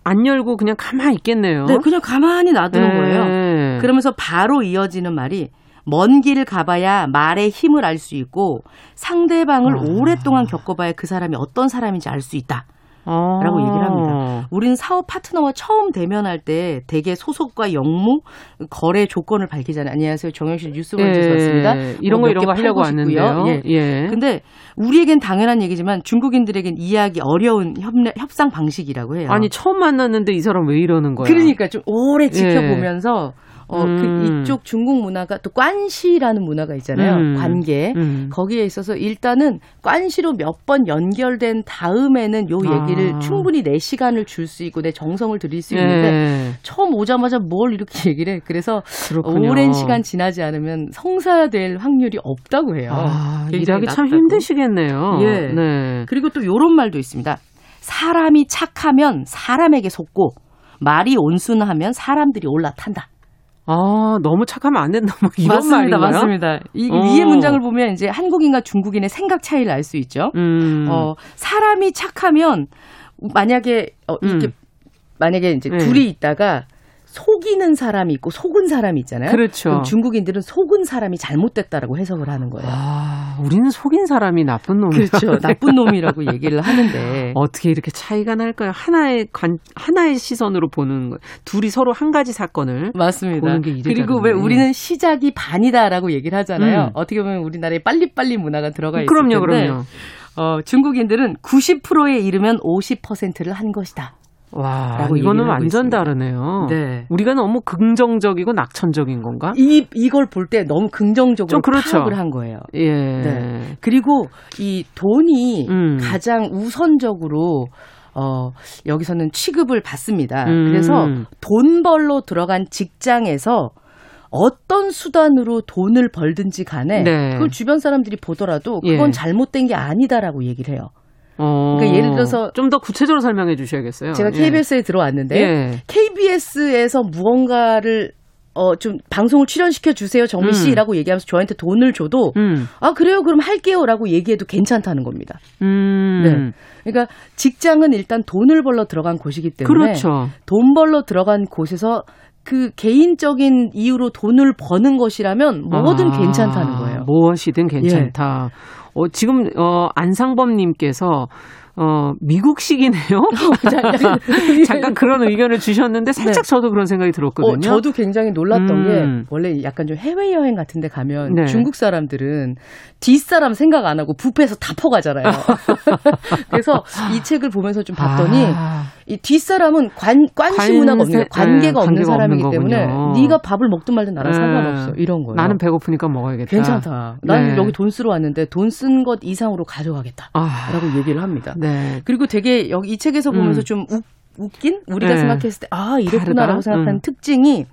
안 열고 그냥 가만히 있겠네요. 네, 그냥 가만히 놔두는 네. 거예요. 그러면서 바로 이어지는 말이 먼 길을 가봐야 말의 힘을 알 수 있고 상대방을 아. 오랫동안 겪어봐야 그 사람이 어떤 사람인지 알 수 있다. 라고 아. 얘기를 합니다. 우리는 사업 파트너와 처음 대면할 때 대개 소속과 영무 거래 조건을 밝히잖아요. 안녕하세요. 정영실 뉴스원에서 예, 왔습니다. 이런 뭐 거 이런 거 하려고 왔는데요. 예. 예. 근데 우리에겐 당연한 얘기지만 중국인들에겐 이해하기 어려운 협, 협상 방식이라고 해요. 아니 처음 만났는데 이 사람 왜 이러는 거야? 그러니까 좀 오래 지켜보면서 예. 어, 그 음. 그 이쪽 중국 문화가 또 관시라는 문화가 있잖아요. 음. 관계. 음. 거기에 있어서 일단은 관시로 몇 번 연결된 다음에는 요 얘기를 아. 충분히 내 시간을 줄 수 있고 내 정성을 들일 수 있는데 네. 처음 오자마자 뭘 이렇게 <laughs> 얘기를 해. 그래서 그렇군요. 오랜 시간 지나지 않으면 성사될 확률이 없다고 해요. 아, 일하기 참 힘드시겠네요. 예. 네. 그리고 또 요런 말도 있습니다. 사람이 착하면 사람에게 속고 말이 온순하면 사람들이 올라탄다. 아, 너무 착하면 안 된다. 뭐 이런 맞습니다, 말인가요? 맞습니다. 이 어. 위의 문장을 보면 이제 한국인과 중국인의 생각 차이를 알 수 있죠. 음. 어, 사람이 착하면 만약에 어, 이렇게 음. 만약에 이제 네. 둘이 있다가 속이는 사람이 있고 속은 사람이 있잖아요. 그렇죠. 중국인들은 속은 사람이 잘못됐다라고 해석을 하는 거예요. 아, 우리는 속인 사람이 나쁜 놈이라고. 그렇죠. <laughs> 나쁜 놈이라고 얘기를 하는데 어떻게 이렇게 차이가 날까요? 하나의 관 하나의 시선으로 보는 거. 둘이 서로 한 가지 사건을 맞습니다. 보는 게 그리고 왜 우리는 시작이 반이다라고 얘기를 하잖아요. 음. 어떻게 보면 우리나라에 빨리빨리 문화가 들어가 있을 그럼요, 텐데 그럼요. 어, 중국인들은 90%에 이르면 50%를 한 것이다. 와, 이거는 완전 있습니다. 다르네요. 네. 우리가 너무 긍정적이고 낙천적인 건가? 이 이걸 볼 때 너무 긍정적으로 그렇죠. 파악을 한 거예요. 예. 네. 그리고 이 돈이 음. 가장 우선적으로 어, 여기서는 취급을 받습니다. 음. 그래서 돈 벌러 들어간 직장에서 어떤 수단으로 돈을 벌든지 간에 네. 그걸 주변 사람들이 보더라도 그건 예. 잘못된 게 아니다라고 얘기를 해요. 어, 그러니까 예를 들어서 좀 더 구체적으로 설명해 주셔야겠어요. 제가 KBS에 예. 들어왔는데 예. KBS에서 무언가를 어, 좀 방송을 출연시켜 주세요, 정미 씨라고 음. 얘기하면서 저한테 돈을 줘도 음. 아, 그래요. 그럼 할게요 라고 얘기해도 괜찮다는 겁니다. 음. 네. 그러니까 직장은 일단 돈을 벌러 들어간 곳이기 때문에 그렇죠. 돈 벌러 들어간 곳에서 그 개인적인 이유로 돈을 버는 것이라면 뭐든 아, 괜찮다는 거예요. 무엇이든 괜찮다. 예. 어, 지금 어, 안상범님께서 어, 미국식이네요? <laughs> <laughs> 잠깐 그런 의견을 주셨는데 살짝 네. 저도 그런 생각이 들었거든요. 어, 저도 굉장히 놀랐던 음. 게 원래 약간 좀 해외여행 같은 데 가면 네. 중국 사람들은 뒷사람 생각 안 하고 부페에서 다 퍼가잖아요. <laughs> 그래서 이 책을 보면서 좀 봤더니 아. 이 뒷사람은 관, 관시 문화가 없는 관계가 네, 없는 사람이기 없는 때문에 네가 밥을 먹든 말든 나랑 네. 상관없어. 이런 거예요. 나는 배고프니까 먹어야겠다. 괜찮다. 나는 네. 여기 돈 쓰러 왔는데 돈 쓴 것 이상으로 가져가겠다. 아. 라고 얘기를 합니다. 네. 그리고 되게 여기 이 책에서 보면서 음. 좀 웃, 웃긴 우리가 네. 생각했을 때 아 이랬구나라고 생각하는 음. 특징이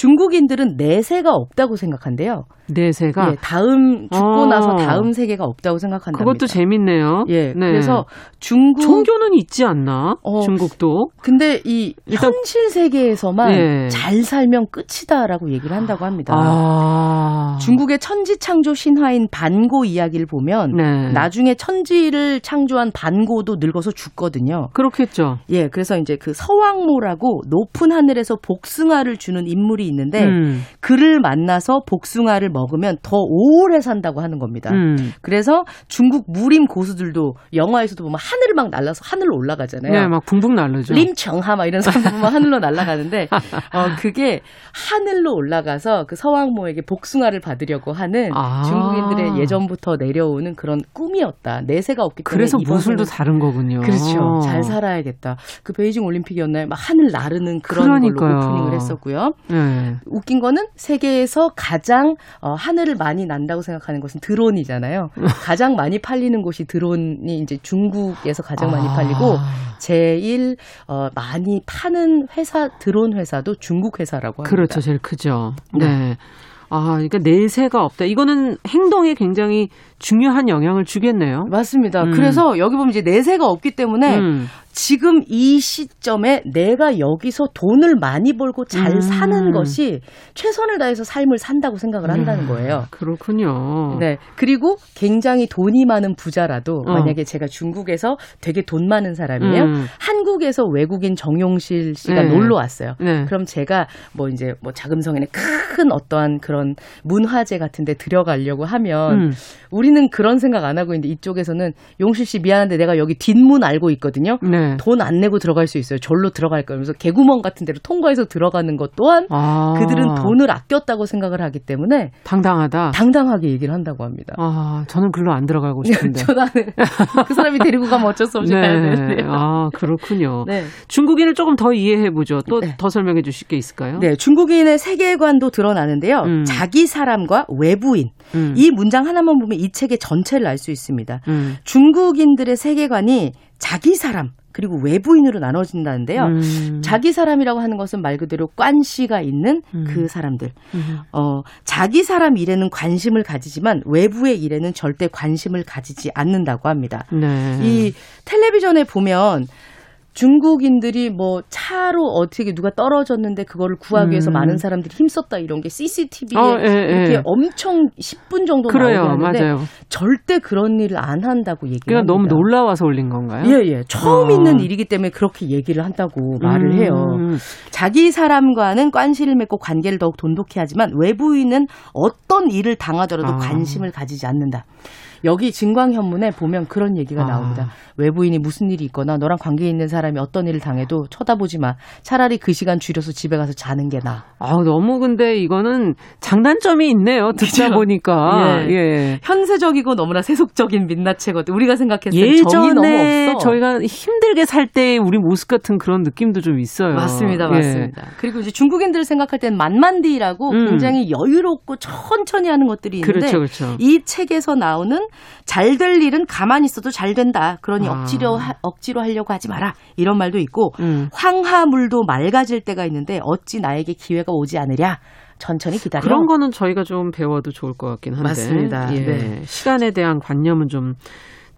중국인들은 내세가 없다고 생각한대요. 내세가 예, 다음 죽고 어. 나서 다음 세계가 없다고 생각한다. 그것도 재밌네요. 예, 네. 그래서 중국 종교는 있지 않나? 어, 중국도. 근데 이 일단, 현실 세계에서만 네. 잘 살면 끝이다라고 얘기를 한다고 합니다. 아. 중국의 천지 창조 신화인 반고 이야기를 보면 네. 나중에 천지를 창조한 반고도 늙어서 죽거든요. 그렇겠죠. 예, 그래서 이제 그 서왕모라고 높은 하늘에서 복숭아를 주는 인물이 있는데 음. 그를 만나서 복숭아를 먹으면 더 오래 산다고 하는 겁니다. 음. 그래서 중국 무림 고수들도 영화에서도 보면 하늘을 막 날라서 하늘로 올라가잖아요. 네, 막 붕붕 날르죠. 림청하 막 이런 사람 보면 하늘로 날아가는데 <laughs> 어 그게 하늘로 올라가서 그 서왕모에게 복숭아를 받으려고 하는 아. 중국인들의 예전부터 내려오는 그런 꿈이었다. 내세가 없기 때문에 그래서 무술도 다른 거군요. 그렇죠. 잘 살아야겠다. 그 베이징 올림픽이었나요? 막 하늘 나르는 그런 그러니까요. 걸로 오프닝을 했었고요. 네. 웃긴 거는 세계에서 가장 어, 하늘을 많이 난다고 생각하는 것은 드론이잖아요. <laughs> 가장 많이 팔리는 곳이 드론이 이제 중국에서 가장 많이 아. 팔리고 제일 어, 많이 파는 회사 드론 회사도 중국 회사라고 합니다. 그렇죠, 제일 크죠. 네. 네. 아, 그러니까 내세가 없다. 이거는 행동에 굉장히 중요한 영향을 주겠네요. 맞습니다. 음. 그래서 여기 보면 이제 내세가 없기 때문에 음. 지금 이 시점에 내가 여기서 돈을 많이 벌고 잘 음. 사는 것이 최선을 다해서 삶을 산다고 생각을 한다는 거예요. 그렇군요. 네. 그리고 굉장히 돈이 많은 부자라도 어. 만약에 제가 중국에서 되게 돈 많은 사람이에요. 음. 한국에서 외국인 정용실 씨가 네. 놀러 왔어요. 네. 그럼 제가 뭐 이제 뭐 자금성에는 큰 어떠한 그런 문화재 같은 데 들어가려고 하면 음. 우리는 그런 생각 안 하고 있는데 이쪽에서는 용실 씨 미안한데 내가 여기 뒷문 알고 있거든요. 네. 네. 돈안 내고 들어갈 수 있어요. 절로 들어갈 거면서 개구멍 같은 데로 통과해서 들어가는 것 또한 아. 그들은 돈을 아꼈다고 생각을 하기 때문에 당당하다. 당당하게 얘기를 한다고 합니다. 아, 저는 글로 안 들어가고 싶은데. <laughs> 저 나는 그 사람이 데리고 가면 어쩔 수 없이 네. 가야 되는데. 아, 그렇군요. 네. 중국인을 조금 더 이해해 보죠. 또더 네. 설명해 주실 게 있을까요? 네, 중국인의 세계관도 드러나는데요. 음. 자기 사람과 외부인 음. 이 문장 하나만 보면 이 책의 전체를 알 수 있습니다. 음. 중국인들의 세계관이 자기 사람 그리고 외부인으로 나눠진다는데요. 음. 자기 사람이라고 하는 것은 말 그대로 관시가 있는 음. 그 사람들. 음. 어, 자기 사람 일에는 관심을 가지지만 외부의 일에는 절대 관심을 가지지 않는다고 합니다. 네. 이 텔레비전에 보면 중국인들이 뭐 차로 어떻게 누가 떨어졌는데 그거를 구하기 위해서 음. 많은 사람들이 힘썼다 이런 게 CCTV에 어, 예, 예. 이렇게 예. 엄청 10분 정도 그래요, 나오는데 맞아요. 절대 그런 일을 안 한다고 얘기를 그러니까 합니다. 너무 놀라워서 올린 건가요? 예, 예. 처음 어. 있는 일이기 때문에 그렇게 얘기를 한다고 말을 해요. 음. 자기 사람과는 관시를 맺고 관계를 더욱 돈독히 하지만 외부인은 어떤 일을 당하더라도 아. 관심을 가지지 않는다. 여기 진광현문에 보면 그런 얘기가 아. 나옵니다. 외부인이 무슨 일이 있거나 너랑 관계 있는 사람이 어떤 일을 당해도 쳐다보지 마. 차라리 그 시간 줄여서 집에 가서 자는 게 나. 아 너무 근데 이거는 장단점이 있네요. 듣다 그렇죠? 보니까 예. 예. 현세적이고 너무나 세속적인 민낯체거든. 우리가 생각했을 때 정이 너무 없어. 저희가 힘 들게 살때 우리 모습 같은 그런 느낌도 좀 있어요. 맞습니다, 예. 맞습니다. 그리고 이제 중국인들 생각할 때는 만만디라고 음. 굉장히 여유롭고 천천히 하는 것들이 있는데 그렇죠, 그렇죠. 이 책에서 나오는 잘 될 일은 가만히 있어도 잘 된다. 그러니 아. 억지로 하, 억지로 하려고 하지 마라. 이런 말도 있고 음. 황하물도 맑아질 때가 있는데 어찌 나에게 기회가 오지 않으랴. 천천히 기다려. 그런 거는 저희가 좀 배워도 좋을 것 같긴 한데. 맞습니다. 예. 네. 시간에 대한 관념은 좀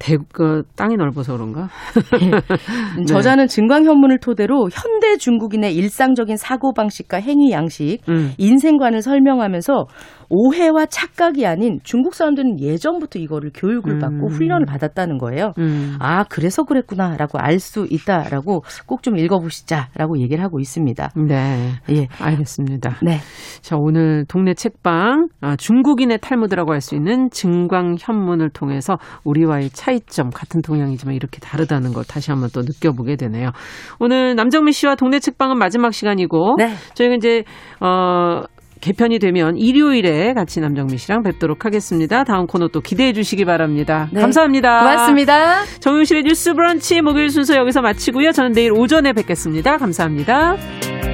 대, 그, 땅이 넓어서 그런가? <laughs> 네. 저자는 증광현문을 토대로 현대 중국인의 일상적인 사고방식과 행위 양식, 음. 인생관을 설명하면서 오해와 착각이 아닌 중국 사람들은 예전부터 이거를 교육을 받고 음. 훈련을 받았다는 거예요. 음. 아, 그래서 그랬구나라고 알 수 있다라고 꼭 좀 읽어보시자라고 얘기를 하고 있습니다. 네. 예. 알겠습니다. 네. 자, 오늘 동네 책방, 아, 중국인의 탈무드라고 할 수 있는 증광현문을 통해서 우리와의 차이점, 같은 동양이지만 이렇게 다르다는 걸 다시 한번 또 느껴보게 되네요. 오늘 남정미 씨와 동네 책방은 마지막 시간이고, 네. 저희가 이제, 어, 개편이 되면 일요일에 같이 남정미 씨랑 뵙도록 하겠습니다. 다음 코너 또 기대해 주시기 바랍니다. 네. 감사합니다. 고맙습니다. 정용실의 뉴스 브런치 목요일 순서 여기서 마치고요. 저는 내일 오전에 뵙겠습니다. 감사합니다.